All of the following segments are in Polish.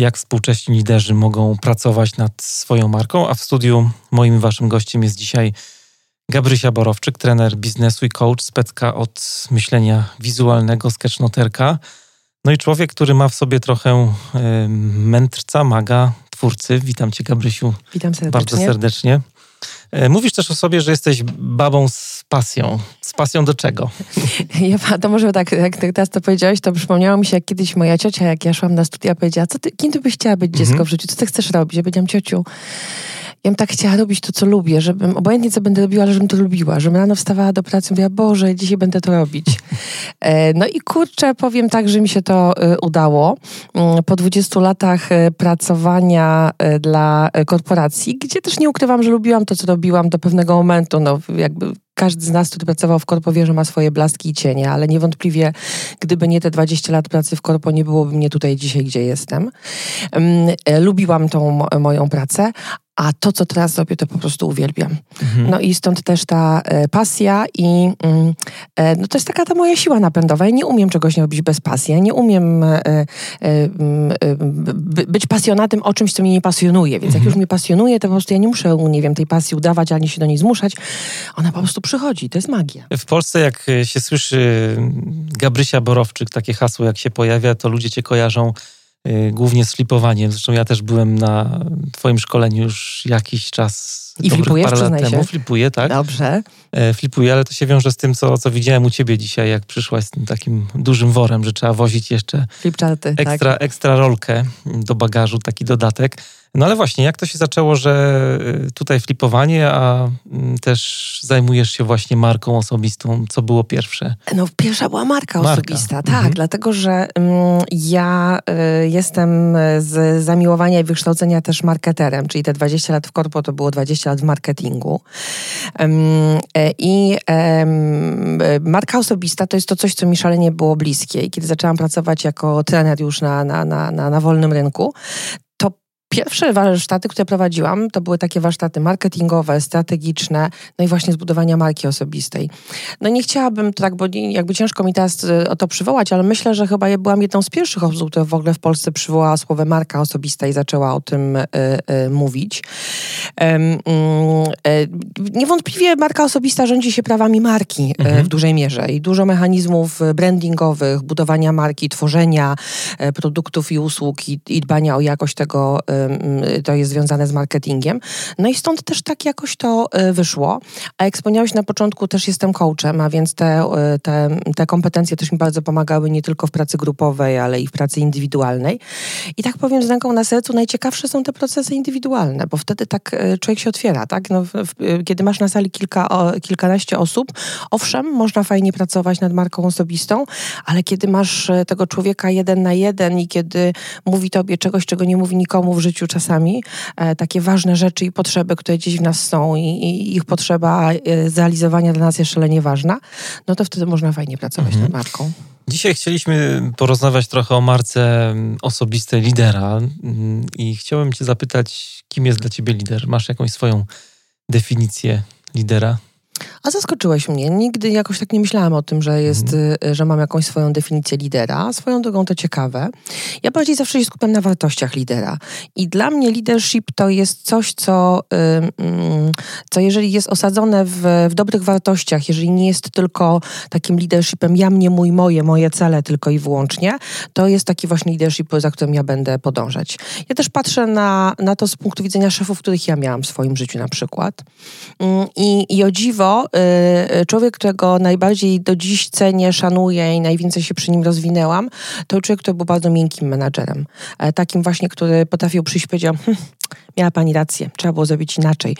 jak współcześni liderzy mogą pracować nad swoją marką. A w studiu moim waszym gościem jest dzisiaj Gabrysia Borowczyk, trener biznesu i coach, specka od myślenia wizualnego, sketchnoterka. No i człowiek, który ma w sobie trochę y, mędrca, maga, twórcy. Witam cię, Gabrysiu. Witam serdecznie. Bardzo serdecznie. E, mówisz też o sobie, że jesteś babą z pasją. Z pasją do czego? Ja, to może tak, jak teraz to powiedziałeś, to przypomniało mi się, jak kiedyś moja ciocia, jak ja szłam na studia, powiedziała, co ty, kim ty byś chciała być dziecko mhm. w życiu? Co ty chcesz robić? Ja powiedziałam, ciociu, ja bym tak chciała robić to, co lubię, żebym, obojętnie co będę robiła, ale żebym to lubiła, żebym rano wstawała do pracy i mówiła, Boże, dzisiaj będę to robić. E, no i kurczę, powiem tak, że mi się to e, udało. Mm, po 20 latach pracowania dla korporacji, gdzie też nie ukrywam, że lubiłam to, co robiłam do pewnego momentu, no jakby każdy z nas, który pracował w korpo, wie, że ma swoje blaski i cienie, ale niewątpliwie, gdyby nie te 20 lat pracy w korpo, nie byłoby mnie tutaj dzisiaj, gdzie jestem. Mm, lubiłam tą moją pracę, a to, co teraz robię, to po prostu uwielbiam. Mhm. No i stąd też ta e, pasja i mm, e, no to jest taka ta moja siła napędowa. Ja nie umiem czegoś nie robić bez pasji. Ja nie umiem e, e mm, e być pasjonatem o czymś, co mnie nie pasjonuje. Więc mhm. jak już mnie pasjonuje, to po prostu ja nie muszę, nie wiem, tej pasji udawać, ani się do niej zmuszać. Ona po prostu przychodzi. To jest magia. W Polsce, jak się słyszy Gabrysia Borowczyk, takie hasło, jak się pojawia, to ludzie cię kojarzą głównie z flipowaniem. Zresztą ja też byłem na twoim szkoleniu już jakiś czas. I flipujesz, parę lat temu. Się. Flipuję, tak? Dobrze. E, flipuję, ale to się wiąże z tym, co, co widziałem u ciebie dzisiaj, jak przyszłaś z tym takim dużym worem, że trzeba wozić jeszcze Flipcharty, ekstra, tak. ekstra rolkę do bagażu, taki dodatek. No ale właśnie, jak to się zaczęło, że y, tutaj flipowanie, a mm, też zajmujesz się właśnie marką osobistą? Co było pierwsze? No pierwsza była marka, marka. osobista, tak, mhm. dlatego że um, ja y, jestem z zamiłowania i wykształcenia też marketerem, czyli te 20 lat w korpo to było 20 lat w marketingu. Um, I um, marka osobista to jest to coś, co mi szalenie było bliskie. I kiedy zaczęłam pracować jako trener już na, na, na, na, na wolnym rynku, Pierwsze warsztaty, które prowadziłam, to były takie warsztaty marketingowe, strategiczne, no i właśnie zbudowania marki osobistej. No nie chciałabym tak, bo jakby ciężko mi teraz y, o to przywołać, ale myślę, że chyba byłam jedną z pierwszych osób, która w ogóle w Polsce przywołała słowo marka osobista i zaczęła o tym y, y, mówić. Mm, y, niewątpliwie marka osobista rządzi się prawami marki y, mhm. w dużej mierze i dużo mechanizmów brandingowych, budowania marki, tworzenia y, produktów i usług i, i dbania o jakość tego to jest związane z marketingiem. No i stąd też tak jakoś to e, wyszło. A jak wspomniałeś na początku, też jestem coachem, a więc te, e, te, te kompetencje też mi bardzo pomagały nie tylko w pracy grupowej, ale i w pracy indywidualnej. I tak powiem z ręką na sercu, najciekawsze są te procesy indywidualne, bo wtedy tak człowiek się otwiera, tak? No, w, kiedy masz na sali kilka, o, kilkanaście osób, owszem, można fajnie pracować nad marką osobistą, ale kiedy masz tego człowieka jeden na jeden i kiedy mówi tobie czegoś, czego nie mówi nikomu w życiu, życiu czasami e, takie ważne rzeczy i potrzeby, które gdzieś w nas są i, i ich potrzeba e, zrealizowania dla nas jest szalenie ważna, no to wtedy można fajnie pracować mhm. nad marką. Dzisiaj chcieliśmy porozmawiać trochę o marce mm, osobistej lidera mm, i chciałem cię zapytać, kim jest dla ciebie lider? Masz jakąś swoją definicję lidera? A zaskoczyłeś mnie. Nigdy jakoś tak nie myślałam o tym, że, jest, mm. że mam jakąś swoją definicję lidera. Swoją drogą to ciekawe. Ja bardziej zawsze się skupiam na wartościach lidera. I dla mnie leadership to jest coś, co, co jeżeli jest osadzone w, w dobrych wartościach, jeżeli nie jest tylko takim leadershipem ja, mnie, mój, moje, moje cele tylko i wyłącznie, to jest taki właśnie leadership, za którym ja będę podążać. Ja też patrzę na, na to z punktu widzenia szefów, których ja miałam w swoim życiu na przykład. Mm, I, i o dziwo Y, człowiek, którego najbardziej do dziś cenię, szanuję i najwięcej się przy nim rozwinęłam, to człowiek, który był bardzo miękkim menadżerem. E, takim właśnie, który potrafił przyjść i powiedział, hm, miała pani rację, trzeba było zrobić inaczej.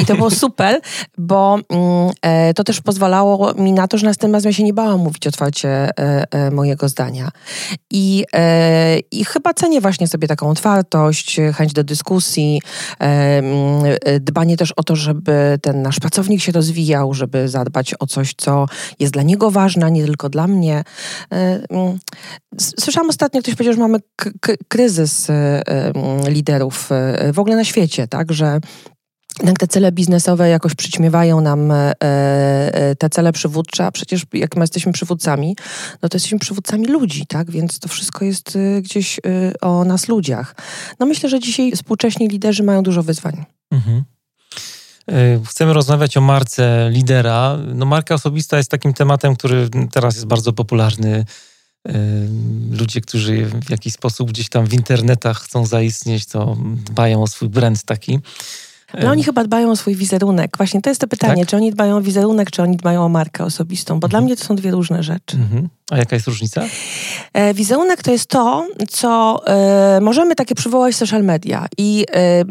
I to było super, bo mm, e, to też pozwalało mi na to, że następnym razem ja się nie bałam mówić otwarcie e, e, mojego zdania. I, chyba cenię właśnie sobie taką otwartość, chęć do dyskusji, mm, dbanie też o to, żeby ten nasz pracownik się rozwijał, żeby zadbać o coś, co jest dla niego ważne, nie tylko dla mnie. Słyszałam ostatnio, ktoś powiedział, że mamy kryzys mm, liderów w ogóle na świecie, tak, że jednak te cele biznesowe jakoś przyćmiewają nam te cele przywódcze, a przecież jak my jesteśmy przywódcami, no to jesteśmy przywódcami ludzi, tak? Więc to wszystko jest y, gdzieś y, o nas ludziach. No myślę, że dzisiaj współcześni liderzy mają dużo wyzwań. Mhm. Chcemy rozmawiać o marce lidera. No marka osobista jest takim tematem, który teraz jest bardzo popularny ludzie, którzy w jakiś sposób gdzieś tam w internetach chcą zaistnieć, to dbają o swój brand taki. Ale oni chyba dbają o swój wizerunek. Właśnie to jest to pytanie, tak? czy oni dbają o wizerunek, czy oni dbają o markę osobistą, bo mhm. dla mnie to są dwie różne rzeczy. Mhm. A jaka jest różnica? E, wizerunek to jest to, co e, możemy takie przywołać w social media. I e,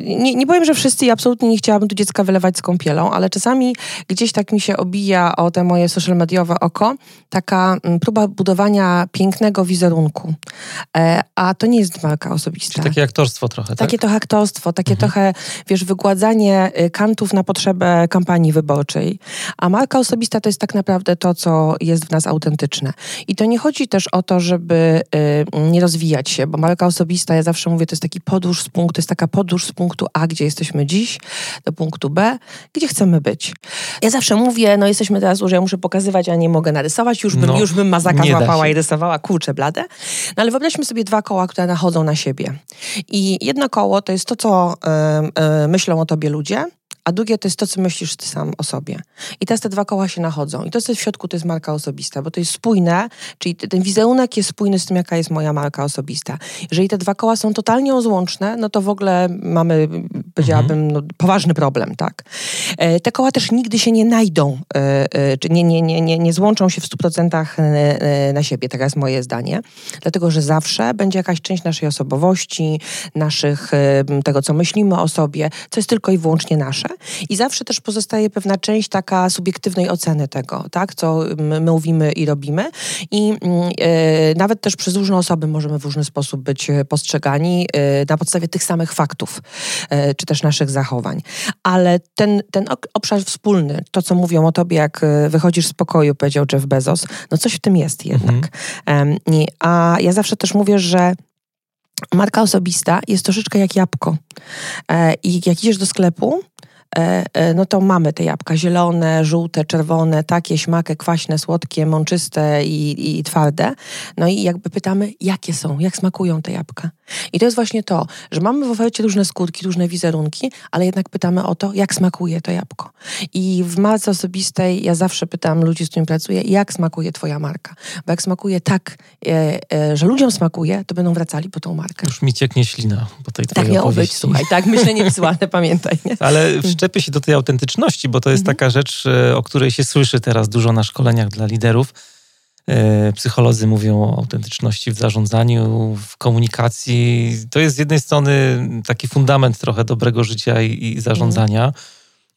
nie, nie powiem, że wszyscy absolutnie nie chciałabym tu dziecka wylewać z kąpielą, ale czasami gdzieś tak mi się obija o te moje social mediowe oko, taka próba budowania pięknego wizerunku. A to nie jest marka osobista. Czyli takie aktorstwo trochę, tak? Takie trochę aktorstwo, takie mhm. trochę, wiesz, wygładzanie y, kantów na potrzebę kampanii wyborczej. A marka osobista to jest tak naprawdę to, co jest w nas autentyczne autentyczne. I to nie chodzi też o to, żeby y, nie rozwijać się, bo marka osobista, ja zawsze mówię, to jest taki podróż z punktu, to jest taka podróż z punktu A, gdzie jesteśmy dziś, do punktu B, gdzie chcemy być. Ja zawsze mówię, no jesteśmy teraz, że ja muszę pokazywać, a nie mogę narysować, już bym, no, już bym mazaka złapała i rysowała, kurczę blade. No ale wyobraźmy sobie dwa koła, które nachodzą na siebie. I jedno koło to jest to, co y, y, myślą o tobie ludzie, a drugie to jest to, co myślisz ty sam o sobie. I teraz te dwa koła się nachodzą. I to, co jest w środku, to jest marka osobista, bo to jest spójne, czyli ten wizerunek jest spójny z tym, jaka jest moja marka osobista. Jeżeli te dwa koła są totalnie rozłączne, no to w ogóle mamy, powiedziałabym, mhm. no, poważny problem, tak? E, te koła też nigdy się nie najdą, e, e, czy nie, nie, nie, nie, nie złączą się w 100% na siebie, tak jest moje zdanie. Dlatego, że zawsze będzie jakaś część naszej osobowości, naszych, tego, co myślimy o sobie, co jest tylko i wyłącznie nasze i zawsze też pozostaje pewna część taka subiektywnej oceny tego, tak, co my mówimy i robimy. I e, nawet też przez różne osoby możemy w różny sposób być e, postrzegani e, na podstawie tych samych faktów, e, czy też naszych zachowań. Ale ten, ten obszar wspólny, to co mówią o tobie, jak wychodzisz z pokoju, powiedział Jeff Bezos, no coś w tym jest jednak. Mhm. a ja zawsze też mówię, że marka osobista jest troszeczkę jak jabłko. I jak idziesz do sklepu, no to mamy te jabłka zielone, żółte, czerwone, takie śmakie, kwaśne, słodkie, mączyste i, i twarde. No i jakby pytamy, jakie są, jak smakują te jabłka. I to jest właśnie to, że mamy w ofercie różne skórki, różne wizerunki, ale jednak pytamy o to, jak smakuje to jabłko. I w marce osobistej ja zawsze pytam ludzi, z którymi pracuję, jak smakuje twoja marka. Bo jak smakuje tak, e, e, że ludziom smakuje, to będą wracali po tą markę. Już mi cieknie ślina po tej twojej Tak miało być, słuchaj, tak myślenie wysyłane, pamiętaj. Nie? Ale przyczepię się do tej autentyczności, bo to jest mhm. taka rzecz, e, o której się słyszy teraz dużo na szkoleniach dla liderów E, psycholodzy mówią o autentyczności w zarządzaniu, w komunikacji. To jest z jednej strony taki fundament trochę dobrego życia i, i zarządzania.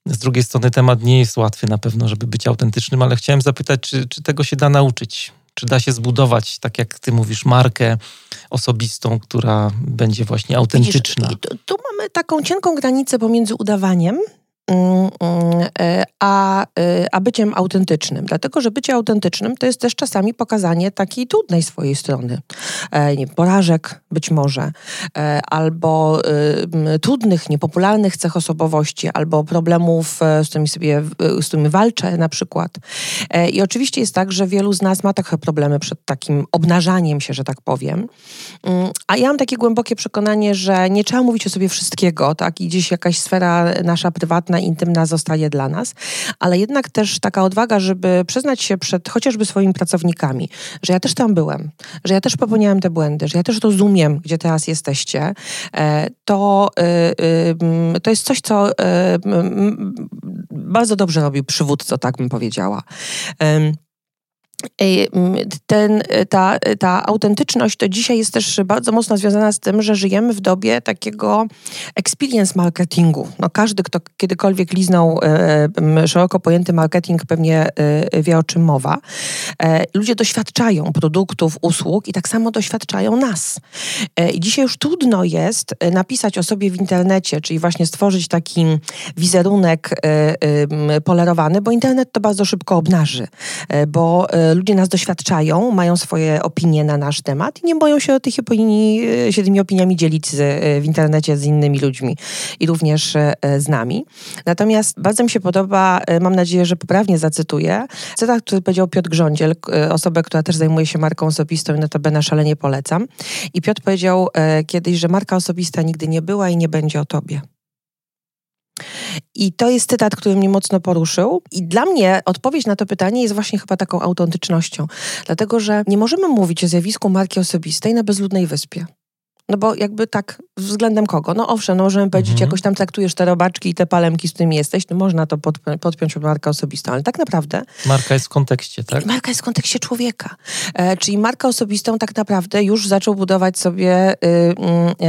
Z drugiej strony temat nie jest łatwy na pewno, żeby być autentycznym, ale chciałem zapytać, czy, czy tego się da nauczyć? Czy da się zbudować, tak jak ty mówisz, markę osobistą, która będzie właśnie autentyczna? Widzisz, tu, mamy taką cienką granicę pomiędzy udawaniem a, e, a byciem autentycznym. Dlatego, że bycie autentycznym to jest też czasami pokazanie takiej trudnej swojej strony. E, nie, porażek być może, albo trudnych, niepopularnych cech osobowości, albo problemów, z którymi sobie z którymi walczę na przykład. I oczywiście jest tak, że wielu z nas ma trochę problemy przed takim obnażaniem się, że tak powiem. Mm, a ja mam takie głębokie przekonanie, że nie trzeba mówić o sobie wszystkiego, tak? I gdzieś jakaś sfera nasza prywatna prywatna, intymna zostaje dla nas, ale jednak też taka odwaga, żeby przyznać się przed chociażby swoimi pracownikami, że ja też tam byłem, że ja też popełniałem te błędy, że ja też rozumiem, gdzie teraz jesteście, e, to, e, e, to jest coś, co bardzo dobrze robi przywódco, tak bym powiedziała. Ten, ta, ta autentyczność to dzisiaj jest też bardzo mocno związana z tym, że żyjemy w dobie takiego experience marketingu. No każdy, kto kiedykolwiek liznął e, szeroko pojęty marketing, pewnie e, wie o czym mowa. E, ludzie doświadczają produktów, usług i tak samo doświadczają nas. I dzisiaj już trudno jest napisać o sobie w internecie, czyli właśnie stworzyć taki wizerunek polerowany, bo internet to bardzo szybko obnaży, bo ludzie nas doświadczają, mają swoje opinie na nasz temat i nie boją się tych opinii, się tymi opiniami dzielić z, w internecie z innymi ludźmi i również e, z nami. Natomiast bardzo mi się podoba, e, mam nadzieję, że poprawnie zacytuję, cytat, który powiedział Piotr Grządziel, e, osobę, która też zajmuje się marką osobistą i notabene szalenie polecam. I Piotr powiedział kiedyś, że marka osobista nigdy nie była i nie będzie o tobie. I to jest cytat, który mnie mocno poruszył. I dla mnie odpowiedź na to pytanie jest właśnie chyba taką autentycznością. Dlatego, że nie możemy mówić o zjawisku marki osobistej na bezludnej wyspie. No bo jakby tak, względem kogo? No owszem, no możemy powiedzieć, mhm. jakoś tam traktujesz te robaczki i te palemki, z którymi jesteś, no można to pod, podpiąć pod markę osobistą, ale tak naprawdę... Marka jest w kontekście, tak? Marka jest w kontekście człowieka. E, czyli markę osobistą tak naprawdę już zaczął budować sobie y,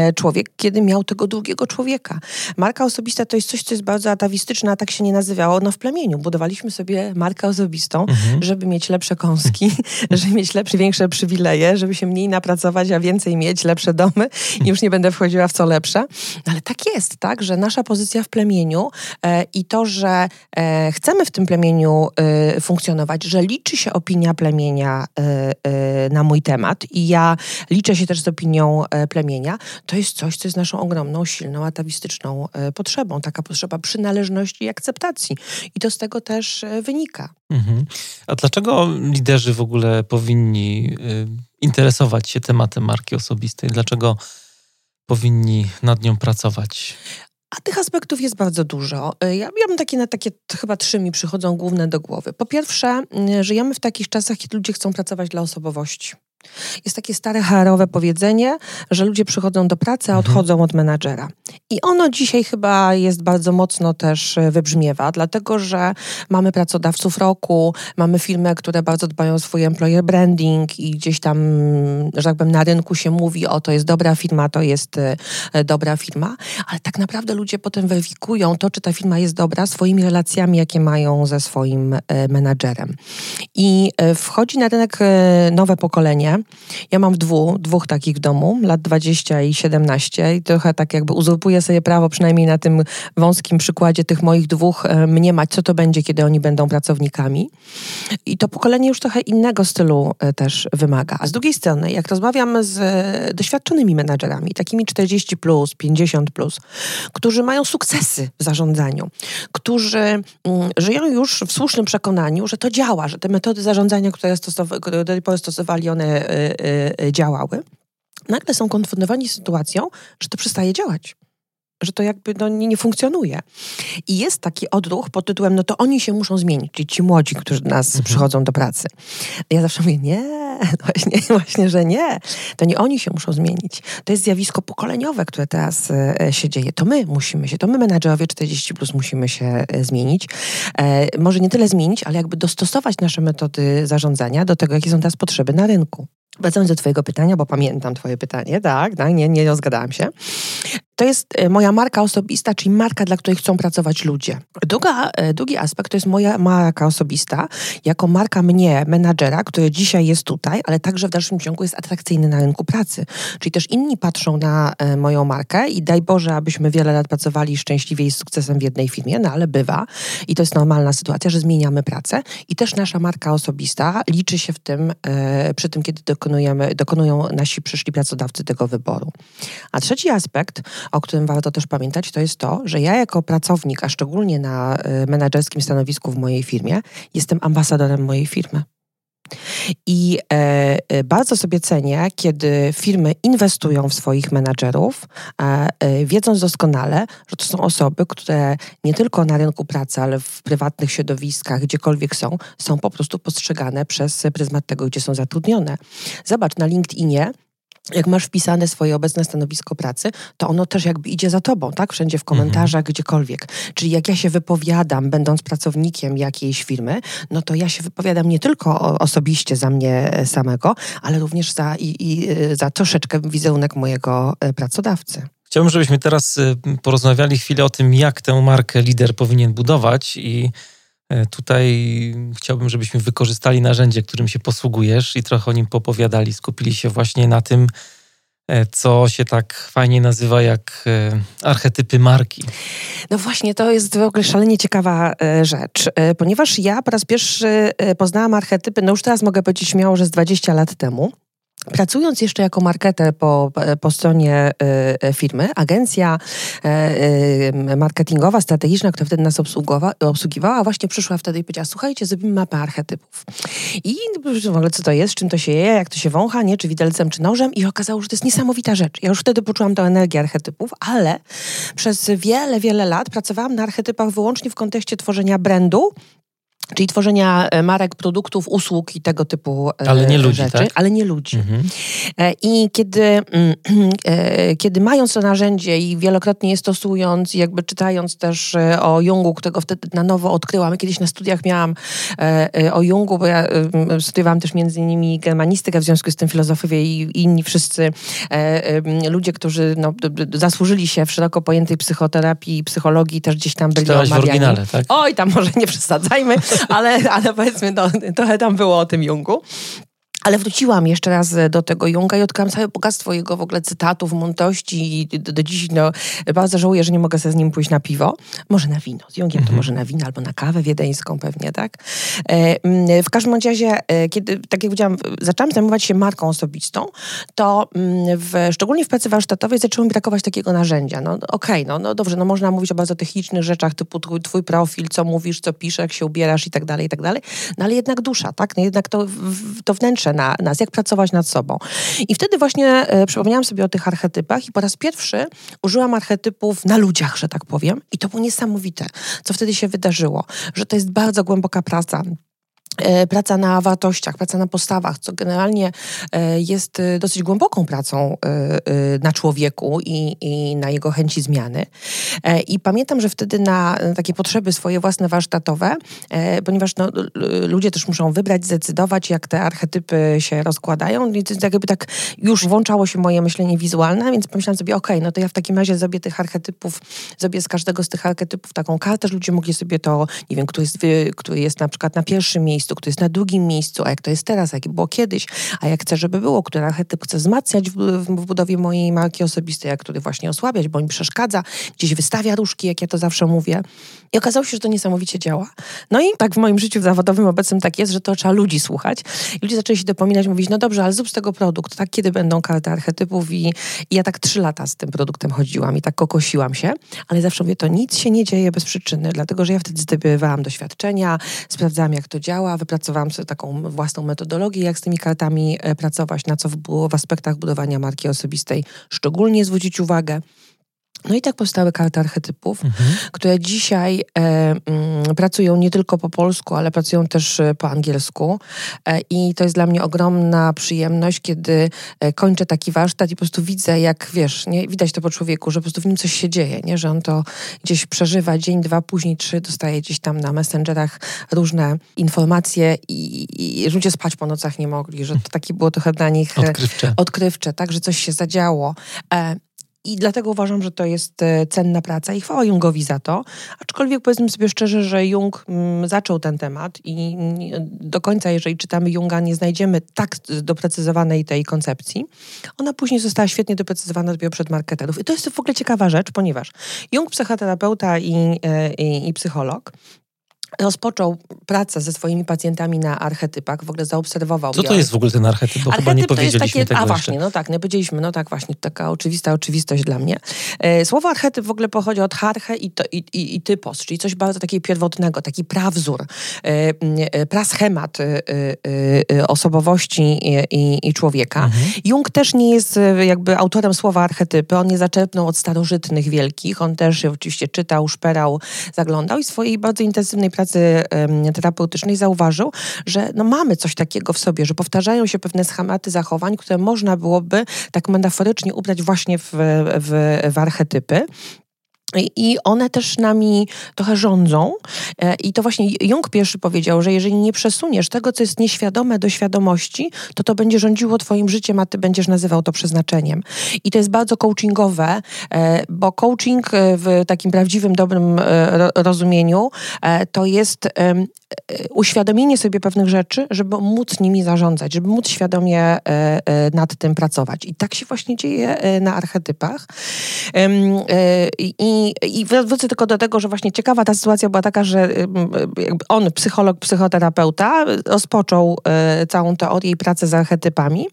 y, człowiek, kiedy miał tego drugiego człowieka. Marka osobista to jest coś, co jest bardzo atawistyczne, a tak się nie nazywało. No w plemieniu budowaliśmy sobie markę osobistą, mhm. żeby mieć lepsze kąski, żeby mieć lepsze, większe przywileje, żeby się mniej napracować, a więcej mieć, lepsze domy już nie będę wchodziła w co lepsze. No, ale tak jest, tak, że nasza pozycja w plemieniu e, i to, że e, chcemy w tym plemieniu e, funkcjonować, że liczy się opinia plemienia e, e, na mój temat i ja liczę się też z opinią e, plemienia, to jest coś, co jest naszą ogromną, silną, atawistyczną potrzebą. Taka potrzeba przynależności i akceptacji. I to z tego też wynika. Mhm. A dlaczego liderzy w ogóle powinni interesować się tematem marki osobistej? Dlaczego powinni nad nią pracować? A tych aspektów jest bardzo dużo. Y, ja, ja mam takie, na takie chyba trzy mi przychodzą główne do głowy. Po pierwsze, y, żyjemy w takich czasach, kiedy ludzie chcą pracować dla osobowości. Jest takie stare HR-owe powiedzenie, że ludzie przychodzą do pracy, a mhm. odchodzą od menadżera. I ono dzisiaj chyba jest bardzo mocno też e, wybrzmiewa, dlatego że mamy pracodawców roku, mamy firmy, które bardzo dbają o swój employer branding i gdzieś tam, że tak powiem, na rynku się mówi, o to jest dobra firma, to jest e, dobra firma, ale tak naprawdę ludzie potem weryfikują to, czy ta firma jest dobra swoimi relacjami, jakie mają ze swoim e, menadżerem. I wchodzi na rynek nowe pokolenie, ja mam dwu, dwóch takich domu, lat 20 i 17 i trochę tak jakby uzurpuję sobie prawo, przynajmniej na tym wąskim przykładzie tych moich dwóch, e, mniemać, co to będzie, kiedy oni będą pracownikami. I to pokolenie już trochę innego stylu e, też wymaga. A z drugiej strony, jak rozmawiam z e, doświadczonymi menadżerami, takimi 40 plus, 50 plus, którzy mają sukcesy w zarządzaniu, którzy mm, żyją już w słusznym przekonaniu, że to działa, że te metody zarządzania, które, stosow- które stosowali, one działały, nagle są konfrontowani z sytuacją, że to przestaje działać że to jakby no, nie, nie, funkcjonuje. I jest taki odruch pod tytułem, no to oni się muszą zmienić, czyli ci młodzi, którzy do nas mhm. przychodzą do pracy. Ja zawsze mówię, nie, właśnie, właśnie, że nie. To nie oni się muszą zmienić. To jest zjawisko pokoleniowe, które teraz e, się dzieje. To my musimy się, to my menadżerowie 40 plus musimy się e, zmienić. E, może nie tyle zmienić, ale jakby dostosować nasze metody zarządzania do tego, jakie są teraz potrzeby na rynku. Wracając do Twojego pytania, bo pamiętam Twoje pytanie, tak, tak nie, nie rozgadałam się. To jest e, moja marka osobista, czyli marka, dla której chcą pracować ludzie. Druga, e, drugi aspekt to jest moja marka osobista, jako marka mnie, menadżera, który dzisiaj jest tutaj, ale także w dalszym ciągu jest atrakcyjny na rynku pracy. Czyli też inni patrzą na e, moją markę i daj Boże, abyśmy wiele lat pracowali szczęśliwie i z sukcesem w jednej firmie, no ale bywa i to jest normalna sytuacja, że zmieniamy pracę i też nasza marka osobista liczy się w tym, przy tym, kiedy dokonujemy, dokonują nasi przyszli pracodawcy tego wyboru. A trzeci aspekt, o którym warto też pamiętać, to jest to, że ja jako pracownik, a szczególnie na y, menedżerskim stanowisku w mojej firmie, jestem ambasadorem mojej firmy. I e, e, bardzo sobie cenię, kiedy firmy inwestują w swoich menadżerów, e, wiedząc doskonale, że to są osoby, które nie tylko na rynku pracy, ale w prywatnych środowiskach, gdziekolwiek są, są po prostu postrzegane przez pryzmat tego, gdzie są zatrudnione. Zobacz, na LinkedInie jak masz wpisane swoje obecne stanowisko pracy, to ono też jakby idzie za tobą, tak? Wszędzie w komentarzach, mhm. gdziekolwiek. Czyli jak ja się wypowiadam, będąc pracownikiem jakiejś firmy, no to ja się wypowiadam nie tylko osobiście za mnie samego, ale również za, i, i za troszeczkę wizerunek mojego e, pracodawcy. Chciałbym, żebyśmy teraz porozmawiali chwilę o tym, jak tę markę lider powinien budować i e, Tutaj chciałbym, żebyśmy wykorzystali narzędzie, którym się posługujesz i trochę o nim popowiadali. Skupili się właśnie na tym, e, co się tak fajnie nazywa jak e, archetypy marki. No właśnie, to jest w ogóle szalenie ciekawa rzecz, ponieważ ja po raz pierwszy poznałam archetypy, no już teraz mogę powiedzieć śmiało, że z 20 lat temu. Pracując jeszcze jako marketer po, po stronie y, firmy, agencja y, marketingowa, strategiczna, która wtedy nas obsługiwała, właśnie przyszła wtedy i powiedziała, słuchajcie, zrobimy mapę archetypów. I w ogóle co to jest, czym to się je, jak to się wącha, nie, czy widelcem, czy nożem i okazało, że to jest niesamowita rzecz. Ja już wtedy poczułam tę energię archetypów, ale przez wiele, wiele lat pracowałam na archetypach wyłącznie w kontekście tworzenia brandu, Czyli tworzenia e, marek, produktów, usług i tego typu e, ale nie ludzi, rzeczy, tak? ale nie ludzi. Mhm. E, I kiedy, mm, kiedy mając to narzędzie i wielokrotnie je stosując, i jakby czytając też o Jungu, którego wtedy na nowo odkryłam, kiedyś na studiach miałam o Jungu, bo ja studiowałam też między innymi germanistykę, w związku z tym filozofowie i inni wszyscy ludzie, którzy no, zasłużyli się w szeroko pojętej psychoterapii i psychologii, też gdzieś tam byli Czytałaś omawiani. w oryginale, tak? Oj, tam może nie przesadzajmy ale, ale powiedzmy, no, trochę tam było o tym Jungu. Ale wróciłam jeszcze raz do tego Junga i odkryłam całe bogactwo jego w ogóle cytatów, mątości i do, do dziś no, bardzo żałuję, że nie mogę sobie z nim pójść na piwo. Może na wino. Z Jungiem mhm. to może na wino albo na kawę wiedeńską pewnie, tak? E, w każdym razie, e, kiedy, tak jak powiedziałam, zaczęłam zajmować się marką osobistą, to w, szczególnie w pracy warsztatowej zaczęło mi brakować takiego narzędzia. No okej, okay, no, no dobrze, no można mówić o bardzo technicznych rzeczach, typu twój, twój profil, co mówisz, co piszesz, jak się ubierasz i tak dalej, i tak dalej, no ale jednak dusza, tak? No, jednak to, to wnętrze na nas, jak pracować nad sobą. I wtedy właśnie e, przypomniałam sobie o tych archetypach i po raz pierwszy użyłam archetypów na ludziach, że tak powiem. I to było niesamowite, co wtedy się wydarzyło, że to jest bardzo głęboka praca praca na wartościach, praca na postawach, co generalnie e, jest e, dosyć głęboką pracą na człowieku i, i na jego chęci zmiany. I pamiętam, że wtedy na takie potrzeby swoje własne warsztatowe, ponieważ no, ludzie też muszą wybrać, zdecydować, jak te archetypy się rozkładają, jakby tak już włączało się moje myślenie wizualne, więc pomyślałam sobie, okej, okay, no to ja w takim razie zrobię tych archetypów, zrobię z każdego z tych archetypów taką kartę, że ludzie mogli sobie to, nie wiem, który jest, który jest na przykład na pierwszym miejscu, miejscu, który jest na drugim miejscu, a jak to jest teraz, jak było kiedyś, a jak chcę, żeby było, który archetyp chcę wzmacniać w, w budowie mojej marki osobistej, a który właśnie osłabiać, bo mi przeszkadza, gdzieś wystawia różki, jak ja to zawsze mówię. I okazało się, że to niesamowicie działa. No i tak w moim życiu zawodowym obecnym tak jest, że to trzeba ludzi słuchać. I ludzie zaczęli się dopominać, mówić, no dobrze, ale zrób z tego produkt, tak, kiedy będą karty archetypów i, i ja tak trzy lata z tym produktem chodziłam i tak kokosiłam się, ale zawsze mówię, to nic się nie dzieje bez przyczyny, dlatego, że ja wtedy zdobywałam doświadczenia, sprawdzałam, jak to działa, wypracowałam sobie taką własną metodologię, jak z tymi kartami e, pracować, na co było w aspektach budowania marki osobistej szczególnie zwrócić uwagę. No i tak powstały karty archetypów, mhm. które dzisiaj e, m, mm, pracują nie tylko po polsku, ale pracują też e, po angielsku. E, I to jest dla mnie ogromna przyjemność, kiedy e, kończę taki warsztat i po prostu widzę, jak wiesz, nie, widać to po człowieku, że po prostu w nim coś się dzieje, nie? że on to gdzieś przeżywa dzień, dwa, później trzy, dostaje gdzieś tam na messengerach różne informacje i, i ludzie spać po nocach nie mogli, że to takie było trochę dla nich e, odkrywcze, odkrywcze tak, że coś się zadziało. E, i dlatego uważam, że to jest e, cenna praca i chwała Jungowi za to. Aczkolwiek powiedzmy sobie szczerze, że Jung mm, zaczął ten temat i do końca, jeżeli czytamy Junga, nie znajdziemy tak doprecyzowanej tej koncepcji. Ona później została świetnie doprecyzowana dopiero przed marketerów. I to jest w ogóle ciekawa rzecz, ponieważ Jung, psychoterapeuta i, e, i, i psycholog, rozpoczął pracę ze swoimi pacjentami na archetypach, w ogóle zaobserwował. Co to jest w ogóle ten archetyp? Bo archetyp chyba nie powiedzieliśmy takie, tego A właśnie, no tak, nie powiedzieliśmy, no tak właśnie, taka oczywista oczywistość dla mnie. E, słowo archetyp w ogóle pochodzi od harche i, to, i, i, i typos, czyli coś bardzo takiego pierwotnego, taki prawzór, e, e, praschemat e, e, osobowości i, człowieka. Mhm. Jung też nie jest e, jakby autorem słowa archetypy, on nie zaczerpnął od starożytnych wielkich, on też oczywiście czytał, szperał, zaglądał i swojej bardzo intensywnej pracy pracy terapeutycznej zauważył, że no mamy coś takiego w sobie, że powtarzają się pewne schematy zachowań, które można byłoby tak metaforycznie ubrać właśnie w, w, w archetypy. I one też nami trochę rządzą. E, I to właśnie Jung pierwszy powiedział, że jeżeli nie przesuniesz tego, co jest nieświadome do świadomości, to to będzie rządziło twoim życiem, a ty będziesz nazywał to przeznaczeniem. I to jest bardzo coachingowe, e, bo coaching e, w takim prawdziwym, dobrym rozumieniu to jest uświadomienie sobie pewnych rzeczy, żeby móc nimi zarządzać, żeby móc świadomie nad tym pracować. I tak się właśnie dzieje na archetypach. I i, wrócę tylko do tego, że właśnie ciekawa ta sytuacja była taka, że on, psycholog, psychoterapeuta, rozpoczął e, całą teorię i pracę z archetypami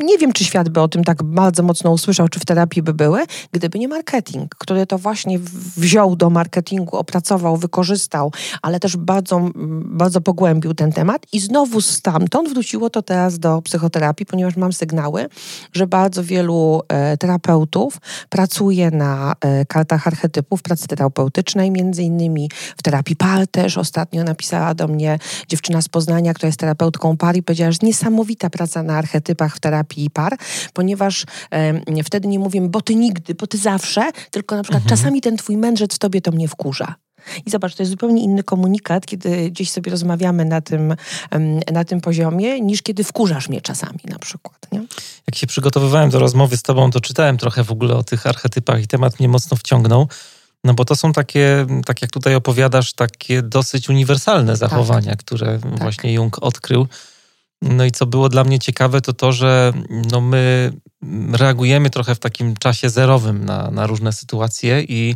nie wiem, czy świat by o tym tak bardzo mocno usłyszał, czy w terapii by były, gdyby nie marketing, który to właśnie wziął do marketingu, opracował, wykorzystał, ale też bardzo, bardzo pogłębił ten temat i znowu stamtąd wróciło to teraz do psychoterapii, ponieważ mam sygnały, że bardzo wielu e, terapeutów pracuje na e, kartach archetypów pracy terapeutycznej, między innymi w terapii par też. Ostatnio napisała do mnie dziewczyna z Poznania, która jest terapeutką par i powiedziała, że niesamowita praca na archetypach w terapii terapii par, ponieważ e, wtedy nie mówię, bo ty nigdy, bo ty zawsze, tylko na przykład mhm. czasami ten twój mędrzec w tobie to mnie wkurza. I zobacz, to jest zupełnie inny komunikat, kiedy gdzieś sobie rozmawiamy na tym, na tym poziomie, niż kiedy wkurzasz mnie czasami na przykład. Nie? Jak się przygotowywałem do rozmowy z tobą, to czytałem trochę w ogóle o tych archetypach i temat mnie mocno wciągnął. No bo to są takie, tak jak tutaj opowiadasz, takie dosyć uniwersalne zachowania, tak. które tak. właśnie Jung odkrył. No i co było dla mnie ciekawe, to to, że no my reagujemy trochę w takim czasie zerowym na, na różne sytuacje i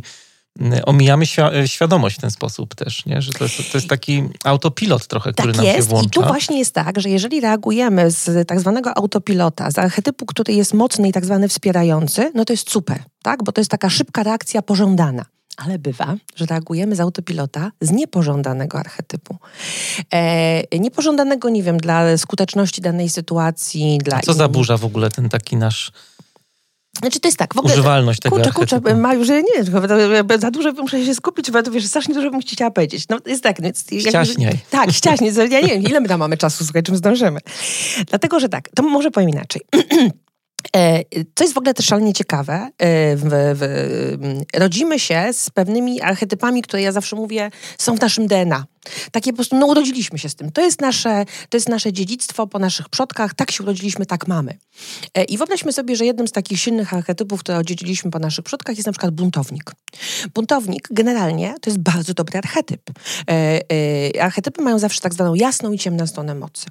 omijamy świadomość w ten sposób też, nie? że to jest, to jest taki autopilot trochę, który tak nam jest. się włącza. I tu właśnie jest tak, że jeżeli reagujemy z tak zwanego autopilota, z archetypu, który jest mocny i tak zwany wspierający, no to jest super, tak? bo to jest taka szybka reakcja pożądana ale bywa, że reagujemy z autopilota z niepożądanego archetypu. E, niepożądanego, nie wiem, dla skuteczności danej sytuacji. Dla A co in... zaburza w ogóle ten taki nasz znaczy to jest tak, w ogóle... Używalność tego Kurczę, kurczę, Maju, że nie, za dużo muszę się skupić, bo to wiesz, strasznie dużo bym chciała powiedzieć. No jest tak. No, jest, ściaśniaj. tak, ściaśniaj. Ja nie wiem, ile my tam mamy czasu, słuchaj, czym zdążymy. Dlatego, że tak, to może powiem inaczej. E, co jest w ogóle też szalenie ciekawe, e, w, w, rodzimy się z pewnymi archetypami, które ja zawsze mówię, są w naszym DNA. Takie po prostu, no urodziliśmy się z tym. To jest nasze, to jest nasze dziedzictwo po naszych przodkach, tak się urodziliśmy, tak mamy. E, I wyobraźmy sobie, że jednym z takich silnych archetypów, które odziedziliśmy po naszych przodkach jest na przykład buntownik. Buntownik generalnie to jest bardzo dobry archetyp. Archetypy mają zawsze tak zwaną jasną i ciemną stronę mocy.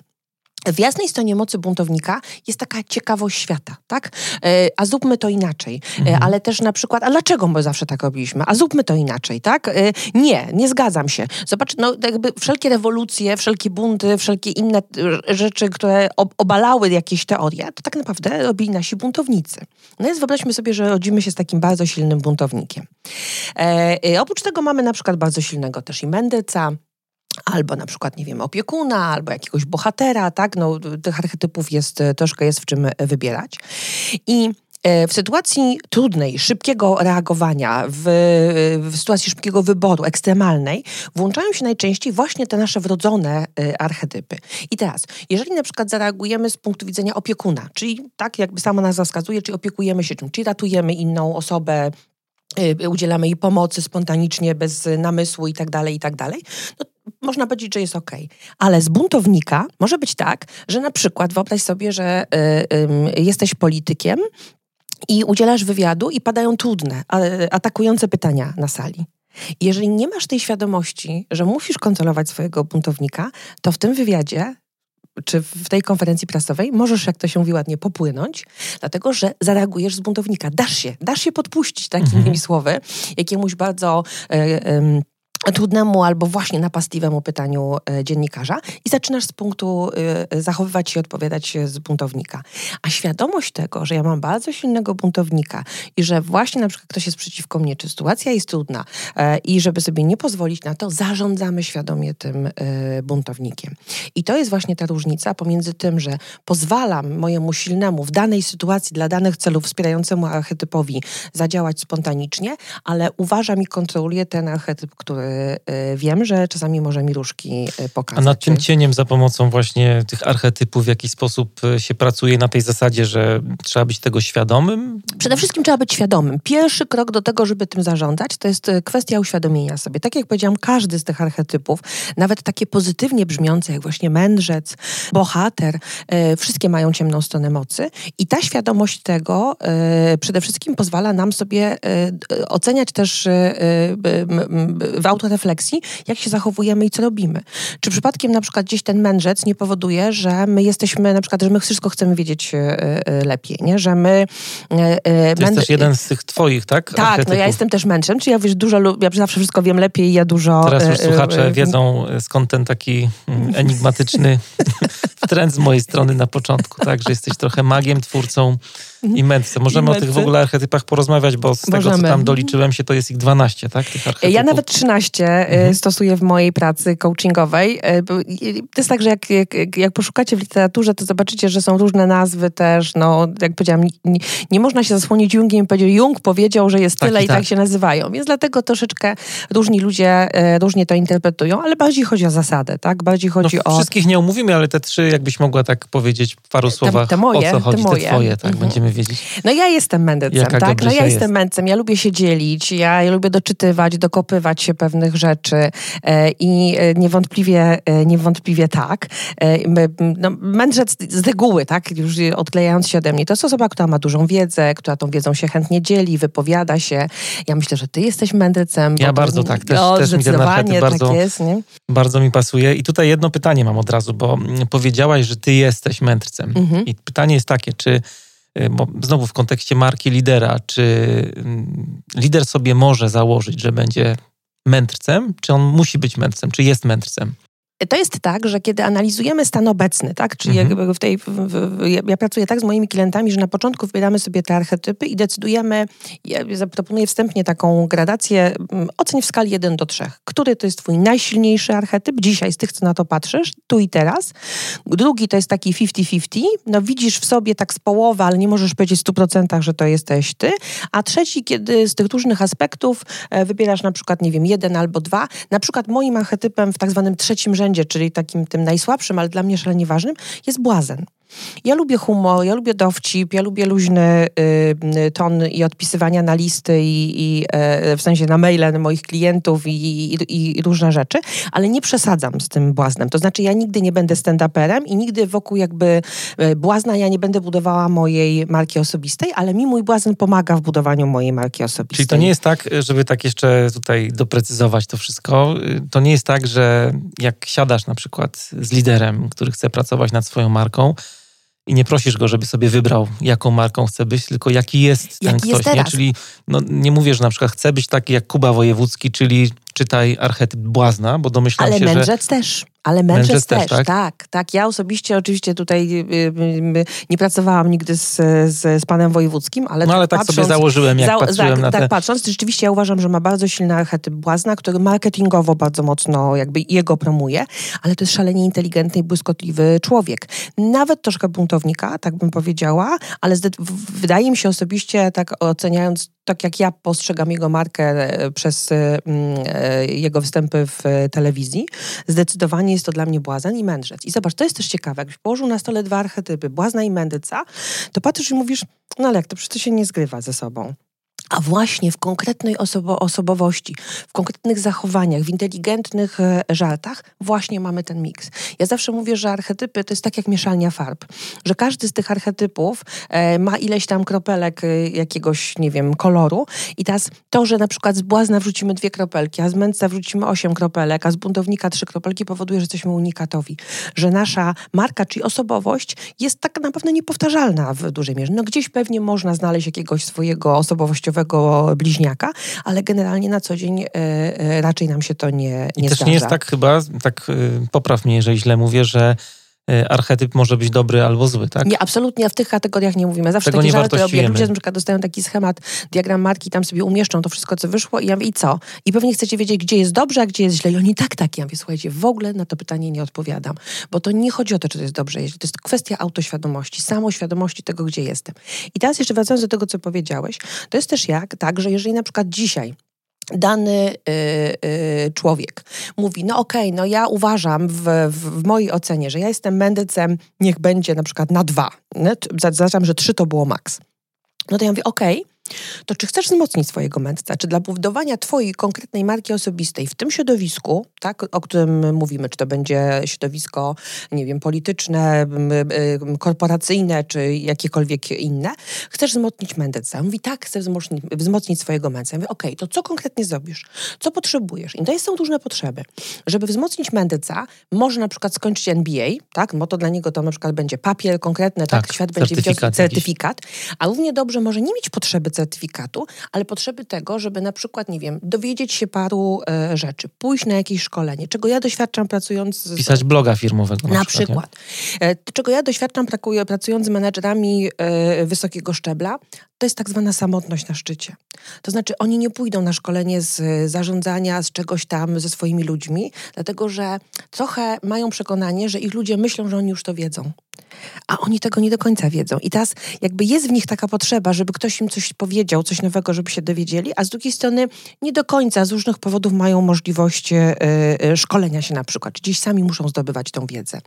W jasnej stronie mocy buntownika jest taka ciekawość świata, tak? E, a zróbmy to inaczej. E, mhm. Ale też na przykład, a dlaczego my zawsze tak robiliśmy? A zróbmy to inaczej, tak? E, nie, nie zgadzam się. Zobacz, no jakby wszelkie rewolucje, wszelkie bunty, wszelkie inne rzeczy, które obalały jakieś teorie, to tak naprawdę robili nasi buntownicy. No więc wyobraźmy sobie, że rodzimy się z takim bardzo silnym buntownikiem. E, oprócz tego mamy na przykład bardzo silnego też i mędrca, albo na przykład, nie wiem, opiekuna, albo jakiegoś bohatera, tak? No, tych archetypów jest, troszkę jest w czym wybierać. I e, w sytuacji trudnej, szybkiego reagowania, w, w, sytuacji szybkiego wyboru, ekstremalnej, włączają się najczęściej właśnie te nasze wrodzone e, archetypy. I teraz, jeżeli na przykład zareagujemy z punktu widzenia opiekuna, czyli tak jakby sama nazwa wskazuje, czyli opiekujemy się czym, czyli ratujemy inną osobę, e, udzielamy jej pomocy spontanicznie, bez namysłu i tak dalej, i tak dalej, no można powiedzieć, że jest ok. Ale z buntownika może być tak, że na przykład wyobraź sobie, że y, y, jesteś politykiem i udzielasz wywiadu i padają trudne, atakujące pytania na sali. Jeżeli nie masz tej świadomości, że musisz kontrolować swojego buntownika, to w tym wywiadzie czy w tej konferencji prasowej możesz, jak to się mówi ładnie, popłynąć, dlatego że zareagujesz z buntownika. Dasz się, dasz się podpuścić, takimi mhm. słowy, jakiemuś bardzo... Y, trudnemu albo właśnie napastliwemu pytaniu e, dziennikarza i zaczynasz z punktu e, zachowywać się i odpowiadać z buntownika. A świadomość tego, że ja mam bardzo silnego buntownika i że właśnie na przykład ktoś jest przeciwko mnie, czy sytuacja jest trudna e, i żeby sobie nie pozwolić na to, zarządzamy świadomie tym buntownikiem. I to jest właśnie ta różnica pomiędzy tym, że pozwalam mojemu silnemu w danej sytuacji dla danych celów wspierającemu archetypowi zadziałać spontanicznie, ale uważam i kontroluję ten archetyp, który wiem, że czasami może mi różki pokazać. A nad tym cieniem za pomocą właśnie tych archetypów w jakiś sposób się pracuje na tej zasadzie, że trzeba być tego świadomym? Przede wszystkim trzeba być świadomym. Pierwszy krok do tego, żeby tym zarządzać, to jest kwestia uświadomienia sobie. Tak jak powiedziałam, każdy z tych archetypów, nawet takie pozytywnie brzmiące, jak właśnie mędrzec, bohater, wszystkie mają ciemną stronę mocy i ta świadomość tego przede wszystkim pozwala nam sobie oceniać też w autorefleksji, jak się zachowujemy i co robimy. Czy przypadkiem na przykład gdzieś ten mędrzec nie powoduje, że my jesteśmy, na przykład, że my wszystko chcemy wiedzieć e, e, lepiej, nie? Że my... E, to jest też jeden z tych twoich, tak? Tak, Archetypów. no ja jestem też mędrzem, czyli ja wiesz, dużo, ja zawsze wszystko wiem lepiej i ja dużo... Teraz już słuchacze wiedzą, skąd ten taki mm, enigmatyczny trend z mojej strony na początku, tak? Że jesteś trochę magiem, twórcą i mędrcem. Możemy I o tych w ogóle archetypach porozmawiać, bo z Możemy. tego, co tam doliczyłem się, to jest ich 12, tak? Ja nawet 13 e, mhm. stosuję w mojej pracy coachingowej. E, to jest tak, że jak, jak, jak, poszukacie w literaturze, to zobaczycie, że są różne nazwy też. No, jak powiedziałam, nie, nie można się zasłonić Jungiem i powiedzieć, Jung powiedział, że jest tak tyle i, tak. tak się nazywają. Więc dlatego troszeczkę różni ludzie e, różnie to interpretują, ale bardziej chodzi o zasadę, tak? Bardziej chodzi no, o... Wszystkich nie omówimy, ale te trzy, jakbyś mogła tak powiedzieć w paru słowach, te, te moje, o co chodzi, te, moje. te twoje, tak? Mhm. Będziemy wiedzieć. No ja jestem mędrcem, tak? No ja jestem mędrcem, ja lubię się dzielić, ja, ja lubię doczytywać, dokopywać się pewnych rzeczy e, i e, niewątpliwie, e, niewątpliwie tak. No, mędrzec z reguły, tak? Już odklejając się ode mnie, to jest osoba, która ma dużą wiedzę, która tą wiedzą się chętnie dzieli, wypowiada się. Ja myślę, że ty jesteś mędrcem. Ja bardzo tak, też, o, też mi ten bardzo, tak jest, nie? bardzo mi pasuje. I tutaj jedno pytanie mam od razu, bo powiedziałaś, że ty jesteś mędrcem. Mhm. I pytanie jest takie, czy Y, bo znowu w kontekście marki lidera, czy lider sobie może założyć, że będzie mędrcem, czy on musi być mędrcem, czy jest mędrcem? To jest tak, że kiedy analizujemy stan obecny, tak, czyli mhm. jakby w tej, w, w, ja pracuję tak z moimi klientami, że na początku wybieramy sobie te archetypy i decydujemy, ja zaproponuję wstępnie taką gradację, mm, oceń w skali 1 do 3. Który to jest twój najsilniejszy archetyp dzisiaj z tych, co na to patrzysz, tu i teraz. Drugi to jest taki 50-50, no widzisz w sobie tak z połowy, ale nie możesz powiedzieć w 100%, że to jesteś ty. A trzeci, kiedy z tych różnych aspektów e, wybierasz na przykład, nie wiem, jeden albo dwa. Na przykład moim archetypem w tak zwanym trzecim rzędzie rzędzie, czyli takim tym najsłabszym, ale dla mnie szalenie ważnym, jest błazen. Ja lubię humor, ja lubię dowcip, ja lubię luźny y, ton i odpisywania na listy i, i y, w sensie na maile moich klientów i, i, i, różne rzeczy, ale nie przesadzam z tym błaznem. To znaczy ja nigdy nie będę stand-uperem i nigdy wokół jakby y, błazna ja nie będę budowała mojej marki osobistej, ale mi mój błazen pomaga w budowaniu mojej marki osobistej. Czyli to nie jest tak, żeby tak jeszcze tutaj doprecyzować to wszystko, y, to nie jest tak, że jak siadasz na przykład z liderem, który chce pracować nad swoją marką, i nie prosisz go, żeby sobie wybrał, jaką marką chce być, tylko jaki jest ten jaki ktoś. Jest nie? Czyli no, nie mówię, że na przykład chcę być taki jak Kuba Wojewódzki, czyli czytaj archetyp błazna, bo domyślam Ale się, mędrzec że... też. Ale mędrzec, też, też tak? tak? tak? Ja osobiście oczywiście tutaj y, y, y, nie pracowałam nigdy z, z, z panem wojewódzkim, ale No ale tak patrząc, sobie założyłem, jak za, patrzyłem tak, na tak, te... patrząc, rzeczywiście ja uważam, że ma bardzo silny archetyp błazna, który marketingowo bardzo mocno jakby jego promuje, ale to jest szalenie inteligentny i błyskotliwy człowiek. Nawet troszkę buntownika, tak bym powiedziała, ale wydaje mi się osobiście, tak oceniając tak jak ja postrzegam jego markę e, przez mm, e, jego występy w telewizji, zdecydowanie jest to dla mnie błazen i mędrzec. I zobacz, to jest też ciekawe, jakbyś położył na stole dwa archetypy, błazna i mędrca, to patrzysz i mówisz, no ale jak to przecież to się nie zgrywa ze sobą a właśnie w konkretnej osobo osobowości, w konkretnych zachowaniach, w inteligentnych e, żartach, właśnie mamy ten miks. Ja zawsze mówię, że archetypy to jest tak jak mieszalnia farb, że każdy z tych archetypów e, ma ileś tam kropelek e, jakiegoś, nie wiem, koloru i teraz to, że na przykład z błazna wrzucimy dwie kropelki, a z mędrca wrzucimy osiem kropelek, a z buntownika trzy kropelki powoduje, że jesteśmy unikatowi. Że nasza marka, czyli osobowość jest tak naprawdę niepowtarzalna w dużej mierze. No gdzieś pewnie można znaleźć jakiegoś swojego osobowościowego bliźniaka, ale generalnie na co dzień e, e, raczej nam się to nie, nie I też zdarza. nie jest tak chyba, tak e, popraw mnie, jeżeli źle mówię, że archetyp może być dobry albo zły, tak? Nie, absolutnie w tych kategoriach nie mówimy. Zawsze Tego takie żarty robię. Ludzie na przykład dostają taki schemat, diagram marki, tam sobie umieszczą to wszystko, co wyszło i ja mówię, i co? I pewnie chcecie wiedzieć, gdzie jest dobrze, a gdzie jest źle. I oni tak, tak. Ja mówię, słuchajcie, w ogóle na to pytanie nie odpowiadam, bo to nie chodzi o to, czy to jest dobrze, to jest kwestia autoświadomości, samoświadomości tego, gdzie jestem. I teraz jeszcze wracając do tego, co powiedziałeś, to jest też jak, tak, że jeżeli na przykład dzisiaj dany y, y, człowiek mówi, no okej, okay, no ja uważam w, w, mojej ocenie, że ja jestem mędrcem, niech będzie na przykład na dwa. Zaznaczam, że trzy to było maks. No to ja mówię, okej, okay, to czy chcesz wzmocnić swojego mędrca? Czy dla budowania twojej konkretnej marki osobistej w tym środowisku, tak, o którym mówimy, czy to będzie środowisko, nie wiem, polityczne, korporacyjne, czy jakiekolwiek inne, chcesz wzmocnić mędrca? Mówi, tak, chcę wzmocnić, wzmocnić swojego mędrca. Ja mówię, okej, okay, to co konkretnie zrobisz? Co potrzebujesz? I to są różne potrzeby. Żeby wzmocnić mędrca, może na przykład skończyć NBA, tak, bo to dla niego to na przykład będzie papier konkretny, tak, tak świat będzie widział certyfikat, a równie dobrze może nie mieć potrzeby certyfikatu, ale potrzeby tego, żeby na przykład, nie wiem, dowiedzieć się paru e, rzeczy, pójść na jakieś szkolenie, czego ja doświadczam pracując... Z, Pisać bloga firmowego na, na przykład. przykład. E, czego ja doświadczam pracując z menedżerami e, wysokiego szczebla, to jest tak zwana samotność na szczycie. To znaczy, oni nie pójdą na szkolenie z zarządzania, z czegoś tam, ze swoimi ludźmi, dlatego że trochę mają przekonanie, że ich ludzie myślą, że oni już to wiedzą. A oni tego nie do końca wiedzą. I teraz jakby jest w nich taka potrzeba, żeby ktoś im coś powiedział, coś nowego, żeby się dowiedzieli, a z drugiej strony nie do końca z różnych powodów mają możliwość y, y, szkolenia się na przykład. Gdzieś sami muszą zdobywać tą wiedzę.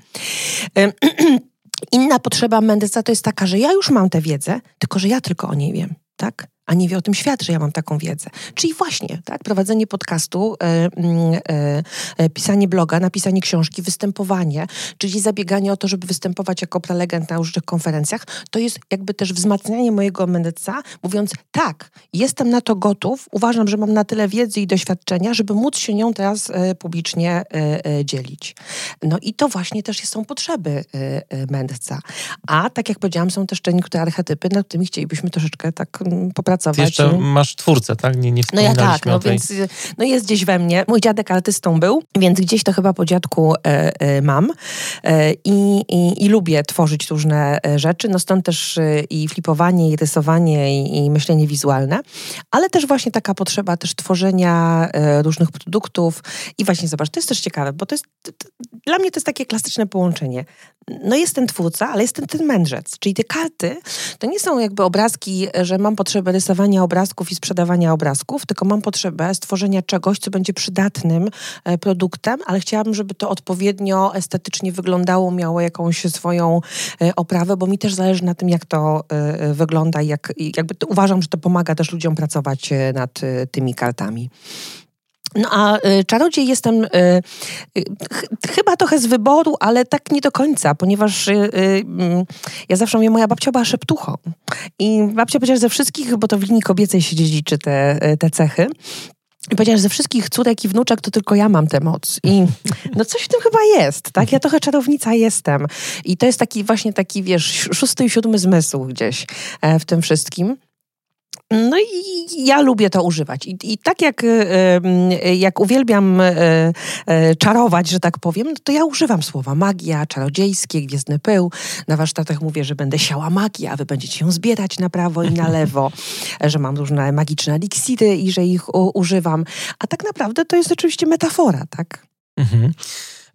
Y, Inna potrzeba mędrca to jest taka, że ja już mam tę wiedzę, tylko że ja tylko o niej wiem, tak? A nie wie o tym świat, że ja mam taką wiedzę. Czyli właśnie, tak, prowadzenie podcastu, mm, e, e, pisanie bloga, napisanie książki, występowanie, czyli zabieganie o to, żeby występować jako prelegent na różnych konferencjach, to jest jakby też wzmacnianie mojego mędrca, mówiąc tak, jestem na to gotów, uważam, że mam na tyle wiedzy i doświadczenia, żeby móc się nią teraz e, publicznie e, e, dzielić. No i to właśnie też są potrzeby mędrca. A tak jak powiedziałam, są też te niektóre archetypy, nad którymi chcielibyśmy troszeczkę tak popracować pracować. Ty jeszcze masz twórcę, tak? Nie, nie no ja tak, no więc no jest gdzieś we mnie. Mój dziadek artystą był, więc gdzieś to chyba po dziadku e, e, mam e, i, i, lubię tworzyć różne e, rzeczy, no stąd też e, i flipowanie, i rysowanie, i, i, myślenie wizualne, ale też właśnie taka potrzeba też tworzenia e, różnych produktów i właśnie zobacz, to jest też ciekawe, bo to jest, to, dla mnie to jest takie klasyczne połączenie no jest ten twórca, ale jest ten, ten mędrzec. Czyli te karty to nie są jakby obrazki, że mam potrzebę obrazków i sprzedawania obrazków, tylko mam potrzebę stworzenia czegoś, co będzie przydatnym e, produktem, ale chciałabym, żeby to odpowiednio estetycznie wyglądało, miało jakąś swoją e, oprawę, bo mi też zależy na tym, jak to e, wygląda i jak, jakby uważam, że to pomaga też ludziom pracować nad tymi kartami. No a y, czarodziej jestem y, y, chyba trochę z wyboru, ale tak nie do końca, ponieważ y, y, mm, ja zawsze mówię, moja babcia była szeptuchą. I babcia powiedziała, że ze wszystkich, bo to w linii kobiecej się dziedziczy te, y, te cechy, i powiedziała, że ze wszystkich córek i wnuczek to tylko ja mam tę moc. I no coś w tym chyba jest, tak? Ja trochę czarownica jestem. I to jest taki właśnie taki, wiesz, szósty i siódmy zmysł gdzieś e, w tym wszystkim. No i ja lubię to używać. I, i tak jak, jak uwielbiam e, e, czarować, że tak powiem, no to ja używam słowa magia, czarodziejskie, gwiezdny pył. Na warsztatach mówię, że będę siała magię, a wy będziecie ją zbierać na prawo i na lewo, że mam różne magiczne eliksiry i że ich używam. A tak naprawdę to jest oczywiście metafora, tak? Mhm.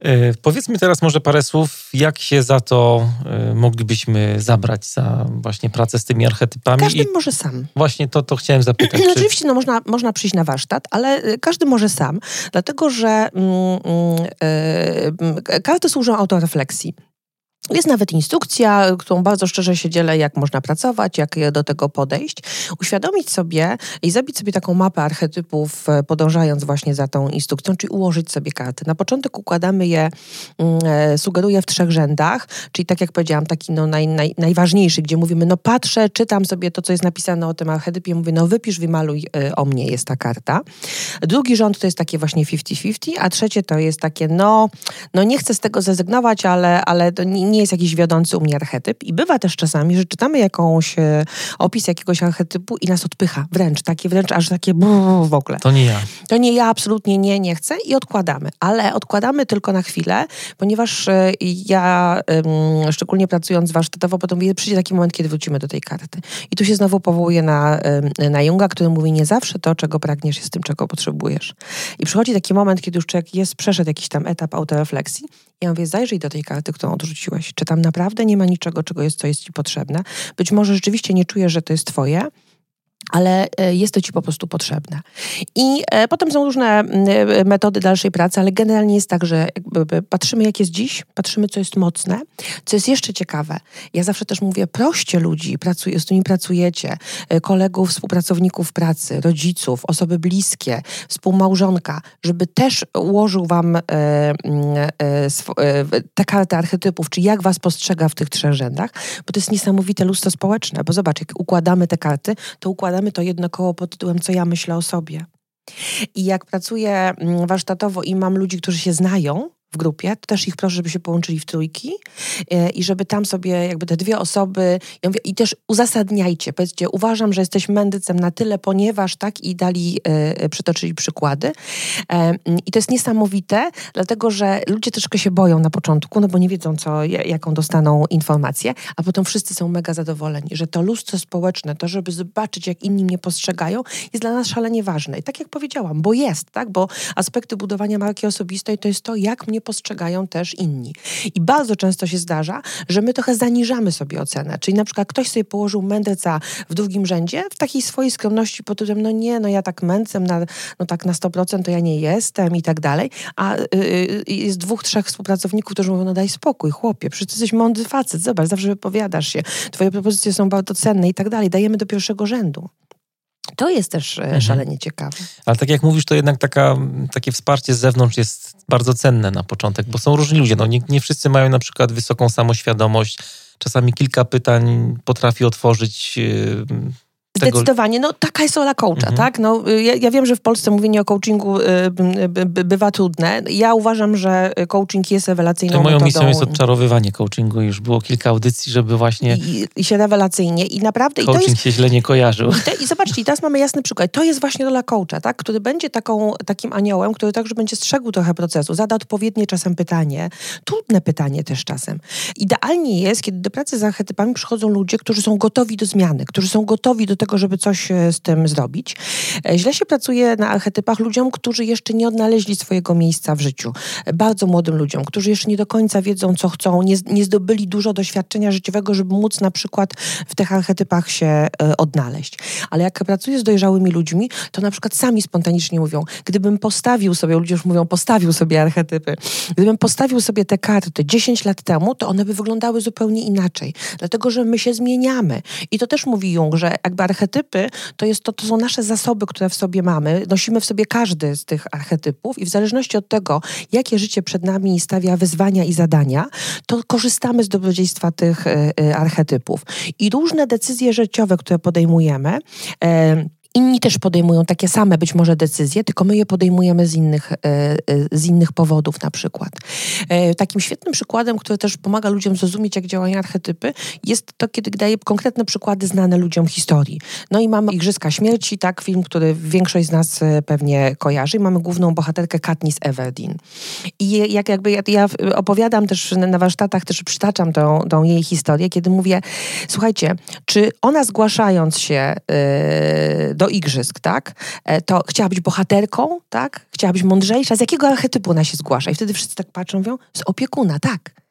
E, powiedzmy teraz może parę słów, jak się za to e, moglibyśmy zabrać, za właśnie pracę z tymi archetypami. Każdy I może sam. Właśnie to, to chciałem zapytać. No, czy... Oczywiście no, można, można przyjść na warsztat, ale e, każdy może sam, dlatego że mm, mm, karty służą autorefleksji. Jest nawet instrukcja, którą bardzo szczerze się dzielę, jak można pracować, jak do tego podejść. Uświadomić sobie i zrobić sobie taką mapę archetypów, e, podążając właśnie za tą instrukcją, czyli ułożyć sobie karty. Na początek układamy je, mm, e, sugeruję, w trzech rzędach, czyli tak jak powiedziałam, taki no naj, naj, najważniejszy, gdzie mówimy, no patrzę, czytam sobie to, co jest napisane o tym archetypie, mówię, no wypisz, wymaluj e, o mnie, jest ta karta. Drugi rząd to jest takie właśnie 50-50, a trzecie to jest takie, no, no nie chcę z tego zrezygnować, ale, ale to nie, nie jest jakiś wiodący u mnie archetyp. I bywa też czasami, że czytamy jakąś e, opis jakiegoś archetypu i nas odpycha. Wręcz, takie wręcz aż takie w ogóle. To nie ja. To nie ja, absolutnie nie, nie chcę i odkładamy. Ale odkładamy tylko na chwilę, ponieważ e, ja, szczególnie pracując warsztatowo, potem przyjdzie taki moment, kiedy wrócimy do tej karty. I tu się znowu powołuję na, na Junga, który mówi, nie zawsze to, czego pragniesz, jest tym, czego potrzebujesz. I przychodzi taki moment, kiedy już człowiek jest, przeszedł jakiś tam etap autorefleksji ja mówię, zajrzyj do tej karty, którą odrzuciłeś. Czy tam naprawdę nie ma niczego, czego jest, co jest ci potrzebne? Być może rzeczywiście nie czujesz, że to jest twoje, ale e, jest to ci po prostu potrzebne. I e, potem są różne metody dalszej pracy, ale generalnie jest tak, że patrzymy jak jest dziś, patrzymy co jest mocne, co jest jeszcze ciekawe. Ja zawsze też mówię, proście ludzi, pracuj, z którymi pracujecie, e, kolegów, współpracowników pracy, rodziców, osoby bliskie, współmałżonka, żeby też ułożył wam te karty archetypów, czy jak was postrzega w tych trzech rzędach, bo to jest niesamowite lustro społeczne, bo zobacz, jak układamy te karty, to układamy układamy to jedno koło pod tytułem Co ja myślę o sobie. I jak pracuję mm, warsztatowo i mam ludzi, którzy się znają, w grupie, to też ich proszę, żeby się połączyli w trójki e, i żeby tam sobie jakby te dwie osoby ja mówię, i też uzasadniajcie, powiedzcie, uważam, że jesteś mędrcem na tyle, ponieważ tak i dali, e, e, przytoczyli przykłady. E, I to jest niesamowite, dlatego, że ludzie troszkę się boją na początku, no bo nie wiedzą, co, jaką dostaną informację, a potem wszyscy są mega zadowoleni, że to lustro społeczne, to żeby zobaczyć, jak inni mnie postrzegają, jest dla nas szalenie ważne. I tak jak powiedziałam, bo jest, tak, bo aspekty budowania marki osobistej to jest to, jak mnie postrzegają też inni. I bardzo często się zdarza, że my trochę zaniżamy sobie ocenę. Czyli na przykład ktoś sobie położył mędrca w drugim rzędzie, w takiej swojej skromności pod tytułem, no nie, no ja tak mędrcem, na, no tak na 100% to ja nie jestem i tak dalej. A y, y, jest dwóch, trzech współpracowników, którzy mówią, no daj spokój, chłopie, przecież jesteś mądry facet, zobacz, zawsze wypowiadasz się, twoje propozycje są bardzo cenne i tak dalej. Dajemy do pierwszego rzędu. To jest też e, mhm. szalenie ciekawe. Ale tak jak mówisz, to jednak taka, takie wsparcie z zewnątrz jest bardzo cenne na początek, bo są różni ludzie. No, nie, nie wszyscy mają na przykład wysoką samoświadomość. Czasami kilka pytań potrafi otworzyć Zdecydowanie, no taka jest rola coacha, mhm. tak? No, ja, ja, wiem, że w Polsce mówienie o coachingu y, by, bywa trudne. Ja uważam, że coaching jest rewelacyjną to moją metodą. misją jest odczarowywanie coachingu. Już było kilka audycji, żeby właśnie... I, i się rewelacyjnie i naprawdę... Coaching i to jest, się źle nie kojarzył. I, te, I zobaczcie, teraz mamy jasny przykład. To jest właśnie rola coacha, tak? Który będzie taką, takim aniołem, który także będzie strzegł trochę procesu, zada odpowiednie czasem pytanie, trudne pytanie też czasem. Idealnie jest, kiedy do pracy z archetypami przychodzą ludzie, którzy są gotowi do zmiany, którzy są gotowi do tego, tego, żeby coś e, z tym zrobić. E, źle się pracuje na archetypach ludziom, którzy jeszcze nie odnaleźli swojego miejsca w życiu. Bardzo młodym ludziom, którzy jeszcze nie do końca wiedzą, co chcą, nie, nie zdobyli dużo doświadczenia życiowego, żeby móc na przykład w tych archetypach się e, odnaleźć. Ale jak pracuję z dojrzałymi ludźmi, to na przykład sami spontanicznie mówią, gdybym postawił sobie, ludzie już mówią, postawił sobie archetypy, gdybym postawił sobie te karty 10 lat temu, to one by wyglądały zupełnie inaczej. Dlatego, że my się zmieniamy. I to też mówi Jung, że jakby archetypy to, jest to, to są nasze zasoby, które w sobie mamy. Nosimy w sobie każdy z tych archetypów i w zależności od tego, jakie życie przed nami stawia wyzwania i zadania, to korzystamy z dobrodziejstwa tych y, y, archetypów. I różne decyzje życiowe, które podejmujemy, y, Inni też podejmują takie same być może decyzje, tylko my je podejmujemy z innych, e, e, z innych powodów na przykład. E, takim świetnym przykładem, który też pomaga ludziom zrozumieć, jak działają archetypy, jest to, kiedy daje konkretne przykłady znane ludziom historii. No i mamy Igrzyska Śmierci, tak, film, który większość z nas pewnie kojarzy. Mamy główną bohaterkę Katniss Everdeen. I jak jakby ja, ja opowiadam też na warsztatach, też przytaczam tą, tą jej historię, kiedy mówię, słuchajcie, czy ona zgłaszając się do do igrzysk, tak? E, to chciała być bohaterką, tak? Chciała być mądrzejsza. Z jakiego archetypu ona się zgłasza? I wtedy wszyscy tak patrzą, mówią, z opiekuna, tak.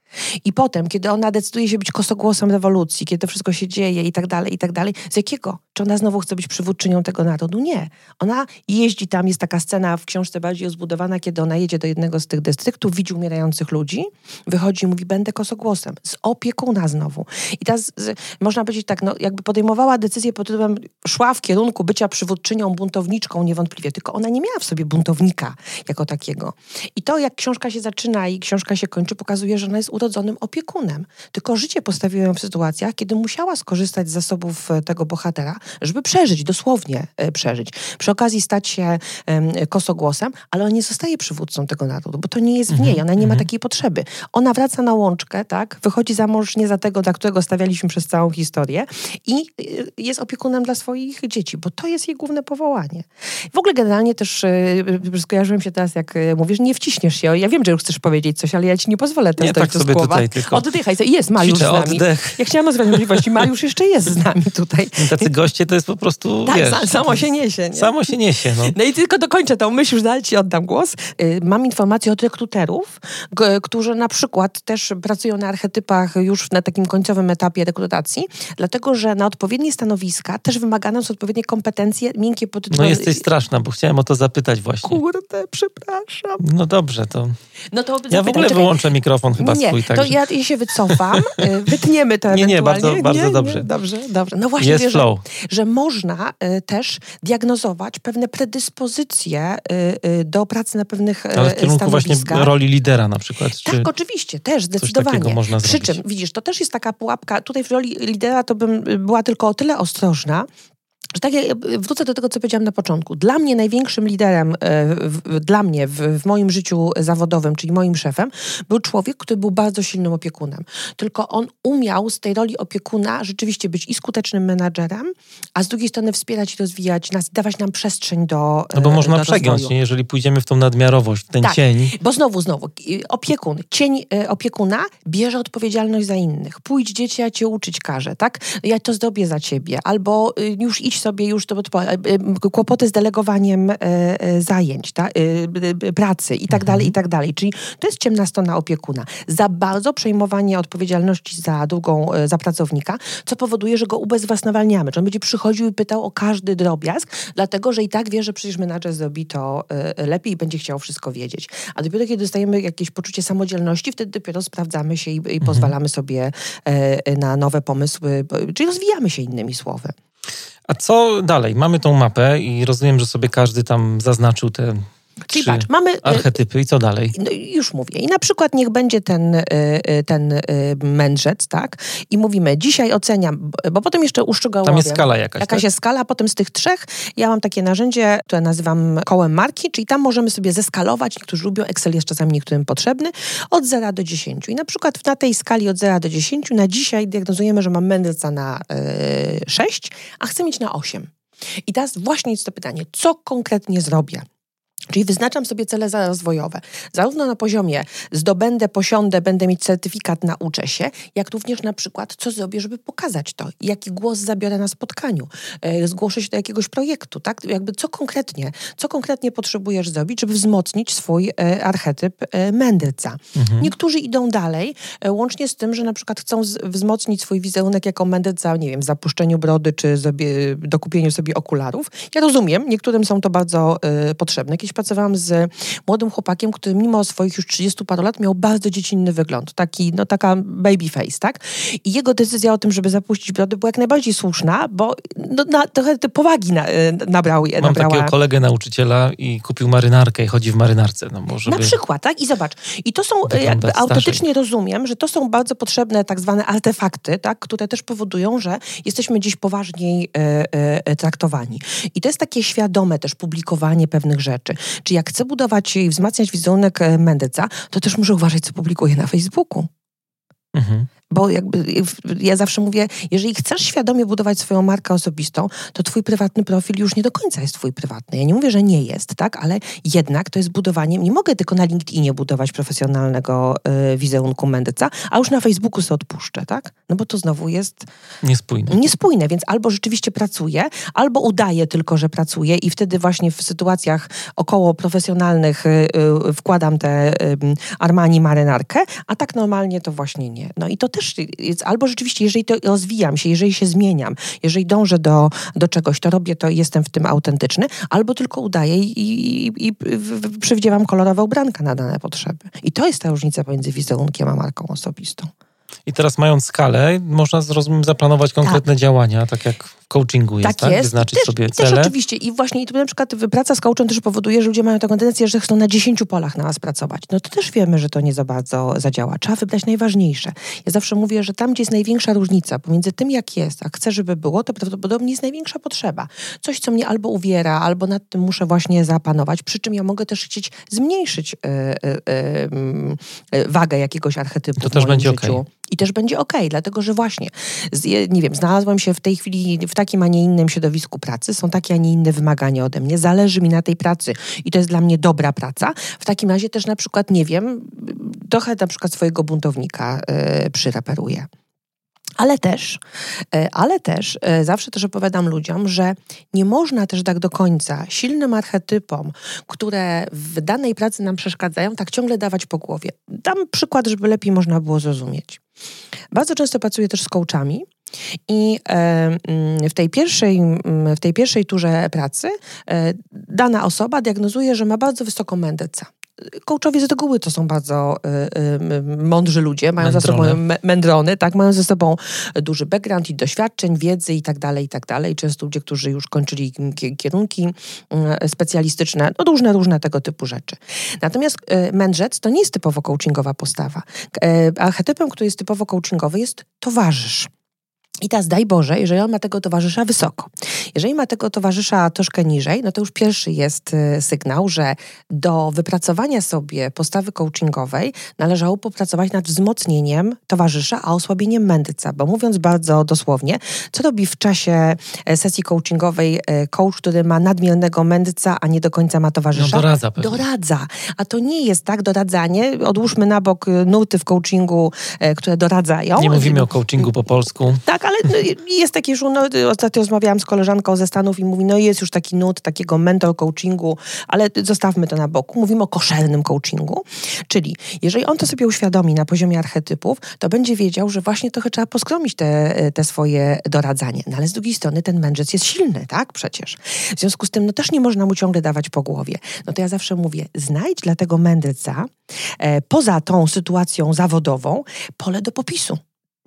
I potem, kiedy ona decyduje się być kosogłosem rewolucji, kiedy to wszystko się dzieje i tak dalej, i tak dalej, z jakiego? Czy ona znowu chce być przywódczynią tego narodu? Nie. Ona jeździ tam, jest taka scena w książce bardziej rozbudowana, kiedy ona jedzie do jednego z tych dystryktów, widzi umierających ludzi, wychodzi i mówi, będę kosogłosem. Z opiekuna znowu. I teraz z, można powiedzieć tak, no jakby podejmowała decyzję pod tytułem, szła w kierunku bycia przywódczynią, buntowniczką niewątpliwie, tylko ona nie miała w sobie buntownika jako takiego. I to, jak książka się zaczyna i książka się kończy, pokazuje, że ona jest urodzonym opiekunem. Tylko życie postawiło ją w sytuacjach, kiedy musiała skorzystać z zasobów e, tego bohatera, żeby przeżyć, dosłownie e, przeżyć. Przy okazji stać się kosogłosem, ale on nie zostaje przywódcą tego narodu, bo to nie jest w niej, mhm, ona nie ma mhm. takiej potrzeby. Ona wraca na łączkę, tak, wychodzi za mąż nie za tego, dla którego stawialiśmy przez całą historię i e, jest opiekunem dla swoich dzieci, bo to jest jej główne powołanie. W ogóle generalnie też skojarzyłem się teraz, jak mówisz, nie wciśniesz się. Ja wiem, że już chcesz powiedzieć coś, ale ja ci nie pozwolę teraz nie, tak sobie głowa. tutaj tylko. Oddychaj, jest Mariusz Ćwiczę z nami. oddech. Ja chciałam nazwać możliwości, Mariusz jeszcze jest z nami tutaj. Tacy goście to jest po prostu, Tak, wiesz, sa- samo się niesie. Nie? Samo się niesie, no. No i tylko dokończę tą myśl, już dalej ci oddam głos. Y, Mam informacje od rekruterów, g- którzy na przykład też pracują na archetypach już na takim końcowym etapie rekrutacji, dlatego że na odpowiednie stanowiska też wymagane są odpowiednie kompetencje miękkie pod No jesteś straszna, bo chciałem o to zapytać właśnie. Kurde, przepraszam. No dobrze, to No to ja w zapytam, ogóle czekaj. wyłączę mikrofon chyba nie, swój, to także ja, się wycofam, y, wytniemy to Nie, nie, ewentualnie. bardzo- bardzo dobrze. dobrze, dobrze. No właśnie, że, że można y, też diagnozować pewne predyspozycje y, do pracy na pewnych Ale w kierunku właśnie roli lidera na przykład. Tak, oczywiście, też, zdecydowanie. można Przy czym, widzisz, to też jest taka pułapka, tutaj w roli lidera to bym była tylko o tyle ostrożna, że tak jak wrócę do tego, co powiedziałam na początku. Dla mnie największym liderem, e, w, dla mnie w, w moim życiu zawodowym, czyli moim szefem, był człowiek, który był bardzo silnym opiekunem. Tylko on umiał z tej roli opiekuna rzeczywiście być i skutecznym menadżerem, a z drugiej strony wspierać i rozwijać nas, dawać nam przestrzeń do No bo e, można do przegiąć, rozwoju. jeżeli pójdziemy w tą nadmiarowość, w ten Tak. cień. Bo znowu, znowu, opiekun, cień e, opiekuna bierze odpowiedzialność za innych. Pójdź dzieci, ja cię uczyć każę, tak? Ja to zrobię za ciebie. Albo y, już idź sobie, już to, to e, e, kłopoty z delegowaniem e, zajęć, e, pracy i tak dalej, i tak dalej. Czyli to jest ciemna strona opiekuna. Za bardzo przejmowanie odpowiedzialności za drugą, e, za pracownika, co powoduje, że go ubezwłasnowalniamy, że on będzie przychodził i pytał o każdy drobiazg, dlatego, że i tak wie, że przecież menadżer zrobi to lepiej i będzie chciał wszystko wiedzieć. A dopiero kiedy dostajemy jakieś poczucie samodzielności, wtedy dopiero sprawdzamy się i, i pozwalamy sobie na nowe pomysły, czyli rozwijamy się innymi słowy. A co dalej? Mamy tą mapę i rozumiem, że sobie każdy tam zaznaczył te Czyli patrz, mamy... e, archetypy i co dalej? No, już mówię. I na przykład niech będzie ten, y, y, ten y, mędrzec, tak? I mówimy, dzisiaj oceniam, bo- potem jeszcze uszczegółowię. Tam jest skala jakaś, Jakaś tak? jest skala, a potem z tych trzech ja mam takie narzędzie, które nazywam kołem marki, czyli tam możemy sobie zeskalować, niektórzy lubią, Excel jest czasami niektórym potrzebny, od 0 do 10. I na przykład na tej skali od 0 do 10 na dzisiaj diagnozujemy, że mam mędrca na y, 6, a chcę mieć na 8. I teraz właśnie jest to pytanie, co konkretnie zrobię? Czyli wyznaczam sobie cele rozwojowe, zarówno na poziomie zdobędę, posiądę, będę mieć certyfikat, nauczę się, jak również na przykład, co zrobię, żeby pokazać to, jaki głos zabiorę na spotkaniu, e, zgłoszę się do jakiegoś projektu, tak? Jakby co konkretnie, co konkretnie potrzebujesz zrobić, żeby wzmocnić swój e, archetyp e, mędrca. Mhm. Niektórzy idą dalej, łącznie z tym, że na przykład chcą wzmocnić swój wizerunek jako mędrca, nie wiem, w zapuszczeniu brody, czy sobie, dokupieniu sobie okularów. Ja rozumiem, niektórym są to bardzo potrzebne. Kiedyś pracowałam z młodym chłopakiem, który mimo swoich już 30 paru lat miał bardzo dziecinny wygląd. Taki, no taka baby face, tak? I jego decyzja o tym, żeby zapuścić brody była jak najbardziej słuszna, bo no, na, trochę te powagi na, e, nabrał, Mam nabrała. takiego kolegę nauczyciela i kupił marynarkę i chodzi w marynarce. No, bo żeby... Na przykład, tak? I zobacz, i to są, e, jakby starzej. autentycznie rozumiem, że to są bardzo potrzebne tak zwane artefakty, tak? które też powodują, że jesteśmy gdzieś poważniej e, traktowani. I to jest takie świadome też publikowanie pewnych rzeczy. Czy jak chcę budować i wzmacniać wizerunek e, mędrca, to też muszę uważać, co publikuję na Facebooku. Mhm. Bo jakby ja zawsze mówię, jeżeli chcesz świadomie budować swoją markę osobistą, to twój prywatny profil już nie do końca jest twój prywatny. Ja nie mówię, że nie jest, tak? Ale jednak to jest budowanie, nie mogę tylko na LinkedInie budować profesjonalnego y, wizerunku mędrca, a już na Facebooku sobie odpuszczę, tak? No bo to znowu jest Niespójne. niespójne, więc albo rzeczywiście pracuję, albo udaję tylko, że pracuję i wtedy właśnie w sytuacjach około profesjonalnych y, y, wkładam y, Armani marynarkę, a tak normalnie to właśnie nie. No i to też jest, albo rzeczywiście, jeżeli to rozwijam się, jeżeli się zmieniam, jeżeli dążę do, do czegoś, to robię to i jestem w tym autentyczny, albo tylko udaję i, i, i przywdziewam kolorowe ubranka na dane potrzeby. I to jest ta różnica pomiędzy wizerunkiem a marką osobistą. I teraz mając skalę, można rozumiem, zaplanować konkretne działania, tak jak coachingu jest, Tak tak? jest. Wyznaczyć też, sobie i też cele. oczywiście. I właśnie i tu na przykład praca z coachem też powoduje, że ludzie mają taką tendencję, że chcą na 10 polach na nas pracować. No to też wiemy, że to nie za bardzo zadziała. Trzeba wybrać najważniejsze. Ja zawsze mówię, że tam, gdzie jest największa różnica pomiędzy tym, jak jest, a chcę, żeby było, to prawdopodobnie jest największa potrzeba. Coś, co mnie albo uwiera, albo nad tym muszę właśnie zapanować, przy czym ja mogę też chcieć zmniejszyć e, mm, e, wagę jakiegoś archetypu To w też będzie życiu. okej. I też będzie ok, dlatego że właśnie, nie wiem, znalazłam się w tej chwili w takim, a nie innym środowisku pracy, są takie, a nie inne wymagania ode mnie, zależy mi na tej pracy i to jest dla mnie dobra praca. W takim razie też na przykład, nie wiem, trochę na przykład swojego buntownika yy, przyreperuję. Ale też, e, ale też e, zawsze też opowiadam ludziom, że nie można też tak do końca silnym archetypom, które w danej pracy nam przeszkadzają, tak ciągle dawać po głowie. Dam przykład, żeby lepiej można było zrozumieć. Bardzo często pracuję też z coachami i e, mm, w tej pierwszej, mm, w tej pierwszej turze pracy dana osoba diagnozuje, że ma bardzo wysoką mędrcę coachowie z reguły to są bardzo y, y, mądrzy ludzie, mają Mędrone. za sobą mędrony, tak, mają ze sobą duży background i doświadczeń, wiedzy i tak dalej, i tak dalej. Często ludzie, którzy już kończyli kierunki y, specjalistyczne, no różne, różne tego typu rzeczy. Natomiast y, mędrzec to nie jest typowo coachingowa postawa. Y, archetypem, który jest typowo coachingowy jest towarzysz. I teraz daj Boże, jeżeli on ma tego towarzysza wysoko. Jeżeli ma tego towarzysza troszkę niżej, no to już pierwszy jest y, sygnał, że do wypracowania sobie postawy coachingowej należało popracować nad wzmocnieniem towarzysza, a osłabieniem mędrca. Bo mówiąc bardzo dosłownie, co robi w czasie e, sesji coachingowej e, coach, który ma nadmiernego mędrca, a nie do końca ma towarzysza? No doradza pewnie. Doradza. A to nie jest tak doradzanie. Odłóżmy na bok y, nuty w coachingu, e, które doradzają. Nie mówimy o coachingu po polsku. Tak, ale no, jest taki już, no, ostatnio rozmawiałam z koleżanką ze Stanów i mówi, no jest już taki nut takiego mental coachingu, ale zostawmy to na boku. Mówimy o koszelnym coachingu, czyli jeżeli on to sobie uświadomi na poziomie archetypów, to będzie wiedział, że właśnie trochę trzeba poskromić te, te swoje doradzanie. No ale z drugiej strony ten mędrzec jest silny, tak? Przecież. W związku z tym, no też nie można mu ciągle dawać po głowie. No to ja zawsze mówię, znajdź dla tego mędrca, e, poza tą sytuacją zawodową, pole do popisu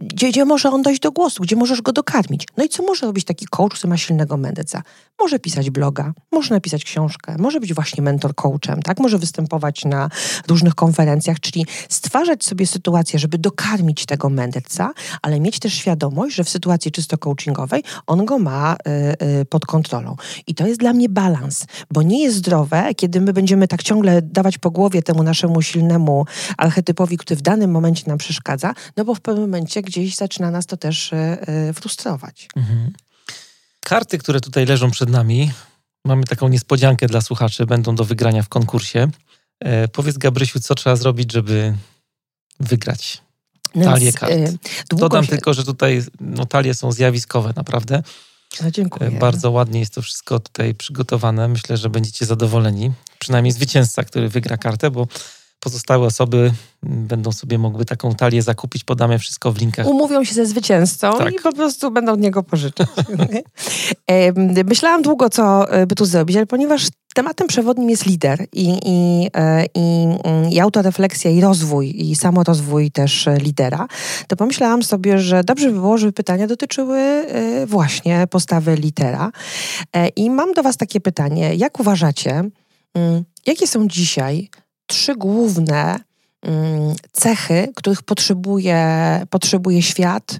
gdzie, gdzie może on dojść do głosu, gdzie możesz go dokarmić. No i co może robić taki coach, który ma silnego mędrca? Może pisać bloga, może napisać książkę, może być właśnie mentor coachem, tak? Może występować na różnych konferencjach, czyli stwarzać sobie sytuację, żeby dokarmić tego mędrca, ale mieć też świadomość, że w sytuacji czysto coachingowej on go ma y, y, pod kontrolą. I to jest dla mnie balans, bo nie jest zdrowe, kiedy my będziemy tak ciągle dawać po głowie temu naszemu silnemu archetypowi, który w danym momencie nam przeszkadza, no bo w pewnym momencie gdzieś zaczyna nas to też e, e, frustrować. Mhm. Karty, które tutaj leżą przed nami, mamy taką niespodziankę dla słuchaczy, będą do wygrania w konkursie. E, powiedz Gabrysiu, co trzeba zrobić, żeby wygrać talię kart. Dodam się... tylko, że tutaj no, talie są zjawiskowe naprawdę. No, dziękuję. Bardzo ładnie jest to wszystko tutaj przygotowane. Myślę, że będziecie zadowoleni. Przynajmniej zwycięzca, który wygra kartę, bo pozostałe osoby będą sobie mogły taką talię zakupić. Podamy wszystko w linkach. Umówią się ze zwycięzcą tak. i po prostu będą od niego pożyczać. Myślałam długo, co e, by tu zrobić, ale ponieważ tematem przewodnim jest lider i, i, e, i, mm, i autorefleksja i rozwój, i samorozwój też lidera, to pomyślałam sobie, że dobrze by było, żeby pytania dotyczyły e, właśnie postawy lidera. I mam do Was takie pytanie. Jak uważacie, mm, jakie są dzisiaj trzy główne mm, cechy, których potrzebuje, potrzebuje świat y,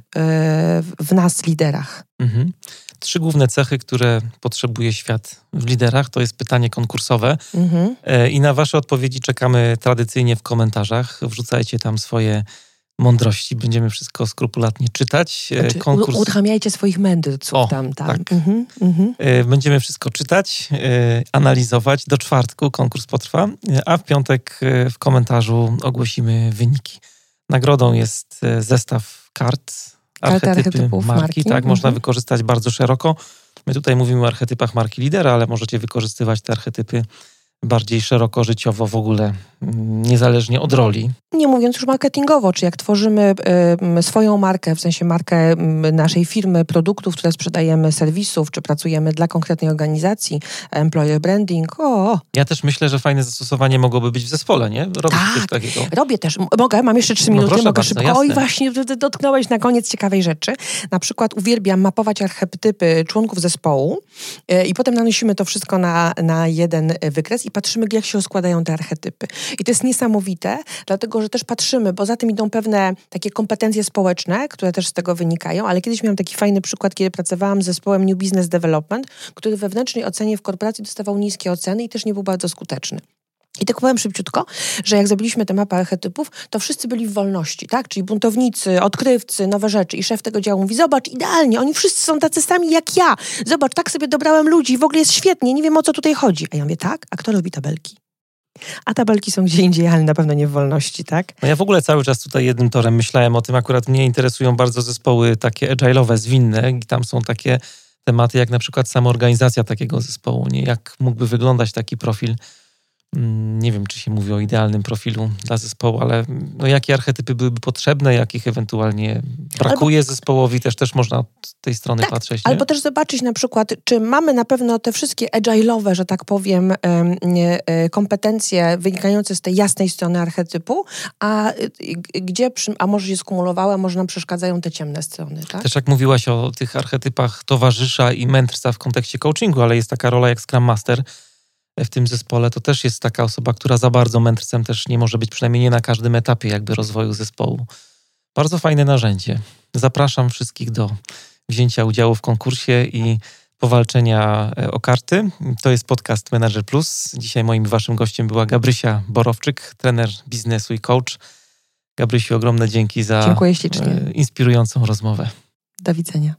w nas, liderach. Mhm. Trzy główne cechy, które potrzebuje świat w liderach, to jest pytanie konkursowe. Mhm. E, I na Wasze odpowiedzi czekamy tradycyjnie w komentarzach. Wrzucajcie tam swoje mądrości. Będziemy wszystko skrupulatnie czytać. E, znaczy, Konkurs... Uruchamiajcie swoich mędrców o, tam. tam. Tak. Mhm, mhm. E, będziemy wszystko czytać, e, analizować. Do czwartku konkurs potrwa, a w piątek w komentarzu ogłosimy wyniki. Nagrodą jest zestaw kart, archetypy marki. marki. Tak, mhm. można wykorzystać bardzo szeroko. My tutaj mówimy o archetypach marki lidera, ale możecie wykorzystywać te archetypy bardziej szeroko życiowo w ogóle, mm, niezależnie od roli. Nie mówiąc już marketingowo, czy jak tworzymy y, swoją markę, w sensie markę y, naszej firmy, produktów, które sprzedajemy, serwisów, czy pracujemy dla konkretnej organizacji, employer branding, o. Ja też myślę, że fajne zastosowanie mogłoby być w zespole, nie? Robić tak, coś takiego. robię też. Mogę, mam jeszcze trzy no minuty, no mogę bardzo, szybko. Jasne. Oj, właśnie dotknąłeś na koniec ciekawej rzeczy. Na przykład uwielbiam mapować archetypy członków zespołu y, i potem nanosimy to wszystko na, na jeden wykres i patrzymy, jak się rozkładają te archetypy. I to jest niesamowite, dlatego że też patrzymy, bo za tym idą pewne takie kompetencje społeczne, które też z tego wynikają, ale kiedyś miałam taki fajny przykład, kiedy pracowałam z zespołem New Business Development, który we wewnętrznej ocenie w korporacji dostawał niskie oceny i też nie był bardzo skuteczny. I tak powiem szybciutko, że jak zrobiliśmy tę mapę archetypów, to wszyscy byli w wolności, tak? Czyli buntownicy, odkrywcy, nowe rzeczy. I szef tego działu mówi, zobacz, idealnie, oni wszyscy są tacy sami jak ja. Zobacz, tak sobie dobrałem ludzi, w ogóle jest świetnie, nie wiem o co tutaj chodzi. A ja mówię, tak? A kto robi tabelki? A tabelki są gdzie indziej, ale na pewno nie w wolności, tak? No ja w ogóle cały czas tutaj jednym torem myślałem o tym, akurat mnie interesują bardzo zespoły takie agile'owe, zwinne i tam są takie tematy jak na przykład samoorganizacja takiego zespołu, nie? Jak mógłby wyglądać taki profil nie wiem, czy się mówi o idealnym profilu dla zespołu, ale no, jakie archetypy byłyby potrzebne, jakich ewentualnie brakuje albo, zespołowi, też, też można od tej strony tak, patrzeć. Nie? Albo też zobaczyć na przykład, czy mamy na pewno te wszystkie agile'owe, że tak powiem, e, kompetencje wynikające z tej jasnej strony archetypu, a gdzie, a może się skumulowały, a może nam przeszkadzają te ciemne strony. Tak? Też jak mówiłaś o tych archetypach towarzysza i mędrca w kontekście coachingu, ale jest taka rola jak Scrum Master, w tym zespole, to też jest taka osoba, która za bardzo mędrcem też nie może być, przynajmniej nie na każdym etapie jakby rozwoju zespołu. Bardzo fajne narzędzie. Zapraszam wszystkich do wzięcia udziału w konkursie i powalczenia e, o karty. To jest podcast Manager Plus. Dzisiaj moim waszym gościem była Gabrysia Borowczyk, trener biznesu i coach. Gabrysiu, ogromne dzięki za e, inspirującą rozmowę. Do widzenia.